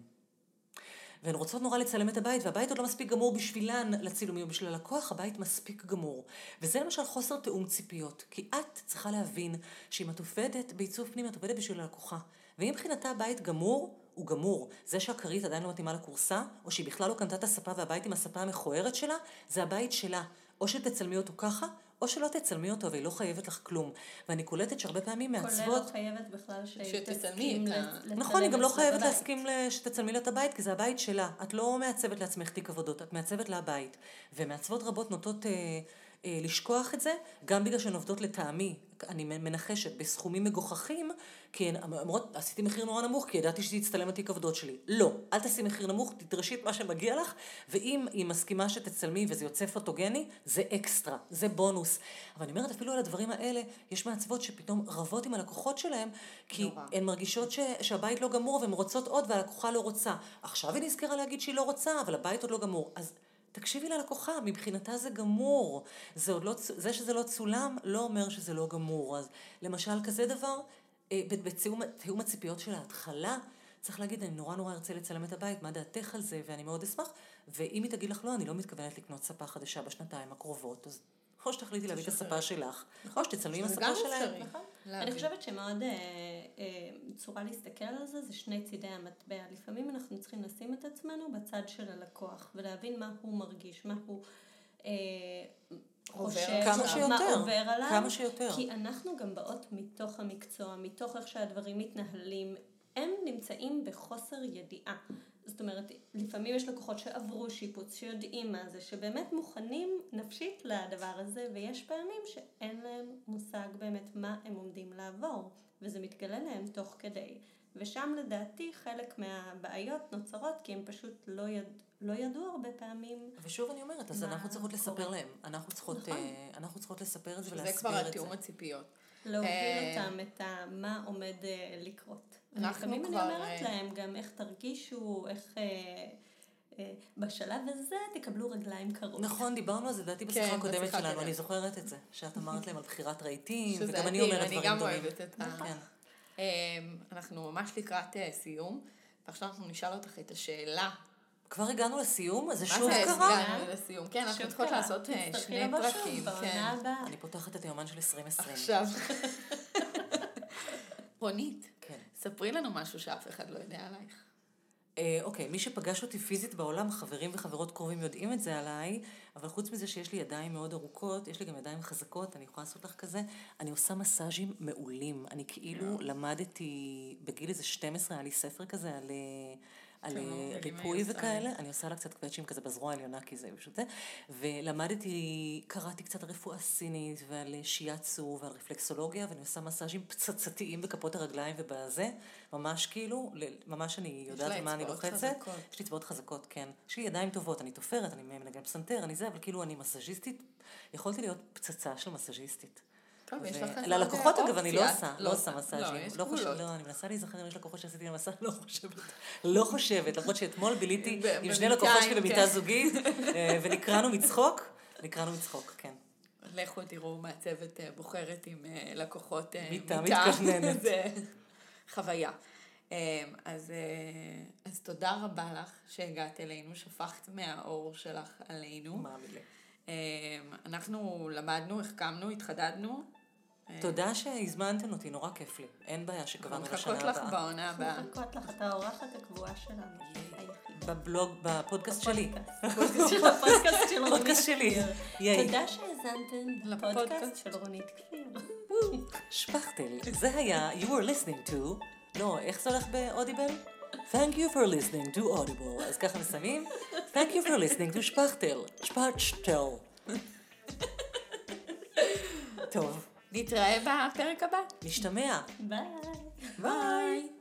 והן רוצות נורא לצלם את הבית, והבית עוד לא מספיק גמור בשבילן לצילומים, בשביל הלקוח הבית מספיק גמור. וזה למשל חוסר תיאום ציפיות, כי את צריכה להבין שאם את עובדת בעיצוב פנים, את עובדת בשביל הלקוחה. ואם מבחינתה הבית גמור, הוא גמור. זה שהכרית עדיין לא מתאימה לכורסה, או שהיא בכלל לא קנתה את הספה והבית עם הספה המכוערת שלה, זה הבית שלה. או שתצלמי אותו ככה, או שלא תצלמי אותו, והיא לא חייבת לך כלום. ואני קולטת שהרבה פעמים כולל מעצבות... לא חייבת בכלל שהיא שתצלמי את ה- לצלם נכון, היא גם לא חייבת. להסכים שתצלמי לה את הבית, כי זה הבית שלה. את לא מעצבת לעצמך תיק עבודות, את מעצבת לה הבית. ומעצבות רבות נוטות אה, לשכוח את זה, גם בגלל שהן עובדות לטעמי, אני מנחשת, בסכומים מגוחכים, כי הן אומרות, עשיתי מחיר נורא נמוך, כי ידעתי שזה יצטלם לתיק עבודות שלי. לא, אל תעשי מחיר נמוך, תדרשי את מה שמגיע לך, ואם היא מסכימה שתצלמי וזה יוצא פוטוגני, זה אקסטרה, זה בונוס. אבל אני אומרת, אפילו על הדברים האלה, יש מעצבות שפתאום רבות עם הלקוחות שלהם, כי נורא. הן מרגישות ש, שהבית לא גמור והן רוצות עוד והלקוחה לא רוצה. עכשיו היא נזכרה להגיד שהיא לא רוצה, אבל הבית עוד לא גמור. אז תקשיבי ללקוחה, מבחינתה זה גמור. זה, לא, זה שזה לא צולם, לא אומר שזה לא גמור. אז למשל כזה דבר, אה, בתיאום תיאום הציפיות של ההתחלה, צריך להגיד, אני נורא נורא ארצה לצלם את הבית, מה דעתך על זה, ואני מאוד אשמח. ואם היא תגיד לך לא, אני לא מתכוונת לקנות ספה חדשה בשנתיים הקרובות, אז או שתחליטי להביא את הספה שלך, או שתצלמי עם הספה שלהם. נכון. אני חושבת שמאוד אה, אה, צורה להסתכל על זה, זה שני צידי המטבע. לפעמים אנחנו צריכים לשים את עצמנו בצד של הלקוח, ולהבין מה הוא מרגיש, מה הוא אה, חושב, מה עובר עליו. כמה שיותר. כי אנחנו גם באות מתוך המקצוע, מתוך איך שהדברים מתנהלים. הם נמצאים בחוסר ידיעה. זאת אומרת, לפעמים יש לקוחות שעברו שיפוץ, שיודעים מה זה, שבאמת מוכנים נפשית לדבר הזה, ויש פעמים שאין להם מושג באמת מה הם עומדים לעבור, וזה מתגלה להם תוך כדי. ושם לדעתי חלק מהבעיות נוצרות כי הם פשוט לא, יד... לא ידעו הרבה פעמים. ושוב אני אומרת, אז אנחנו צריכות לספר קורה. להם. אנחנו צריכות, נכון. אה, אנחנו צריכות לספר את זה ולהסביר כבר את זה. התיאום הציפיות. להוביל אה, אותם את ה... מה עומד אה, לקרות. אנחנו לפעמים כבר, אני אומרת אה, להם גם איך תרגישו, איך... אה, אה, בשלב הזה תקבלו רגליים קרות. נכון, דיברנו על זה, לדעתי כן, בשיחה הקודמת שלנו. אני זוכרת את זה, שאת אמרת להם על בחירת רהיטים, וגם אני אומרת אני דברים גם דומים. אוהבת את ה... כן. אמ, אנחנו ממש לקראת סיום, ועכשיו אנחנו נשאל אותך את השאלה. כבר הגענו לסיום? זה מה שוב זה קרה? הגענו לסיום? כן, אנחנו צריכות. לעשות שני פרקים. כן. אני פותחת את היומן של 2020. עכשיו. רונית. ספרי לנו משהו שאף אחד לא יודע עלייך. אה, אוקיי, מי שפגש אותי פיזית בעולם, חברים וחברות קרובים יודעים את זה עליי, אבל חוץ מזה שיש לי ידיים מאוד ארוכות, יש לי גם ידיים חזקות, אני יכולה לעשות לך כזה, אני עושה מסאז'ים מעולים. אני כאילו למדתי, בגיל איזה 12 היה לי ספר כזה על... על ריפוי. וכאלה, אני עושה לה קצת קווצ'ים כזה בזרוע העליונה, כי זה פשוט זה, ולמדתי, קראתי קצת על רפואה סינית ועל שיאצו ועל רפלקסולוגיה, ואני עושה מסאז'ים פצצתיים בכפות הרגליים ובזה, ממש כאילו, ממש אני יודעת על מה אני לוחצת. יש לי אצבעות חזקות, כן. יש לי ידיים טובות, אני תופרת, אני מנגן פסנתר, אני זה, אבל כאילו אני מסאז'יסטית, יכולתי להיות פצצה של מסאז'יסטית. טוב, יש לך... ללקוחות עוד אגב אני. לא עושה, לא עושה מסאז'ים. לא, יש לא חושבת, גבולות. לא, אני מנסה להיזכר אם יש לקוחות שעשיתי להם מסאז', לא חושבת. לא חושבת, למרות שאתמול ביליתי עם שני לקוחות שלי כן. במיטה זוגית, אה, ונקרענו מצחוק, נקרענו מצחוק, כן. לכו תראו מעצבת אה, בוחרת עם אה, לקוחות מיטה מתכווננת. זה חוויה. אה, אז, אז תודה רבה לך שהגעת אלינו, שפכת מהאור שלך עלינו. מה המילה? אה, אנחנו למדנו, החכמנו, התחדדנו, תודה שהזמנתן אותי, נורא כיף לי. אין בעיה שקבענו אנחנו לשנה מחכות לך הבאה. בעונה הבאה. אנחנו מחכות לך, את האורחת הקבועה שלנו. בבלוג, בפודקאסט שלי. הפודקאסט של הפודקאסט של רונית פודקאסט שלי. תודה שהאזנתם לפודקאסט לפודקאסט. של רונית כפיר. שפכטל. זה היה You were listening to, לא, איך זה הולך באודיבל? Thank you for listening to audible. אז ככה מסיימים. Thank you for listening to שפכטל. שפכטל. טוב, נתראה בפרק הבא. נשתמע. ביי. ביי.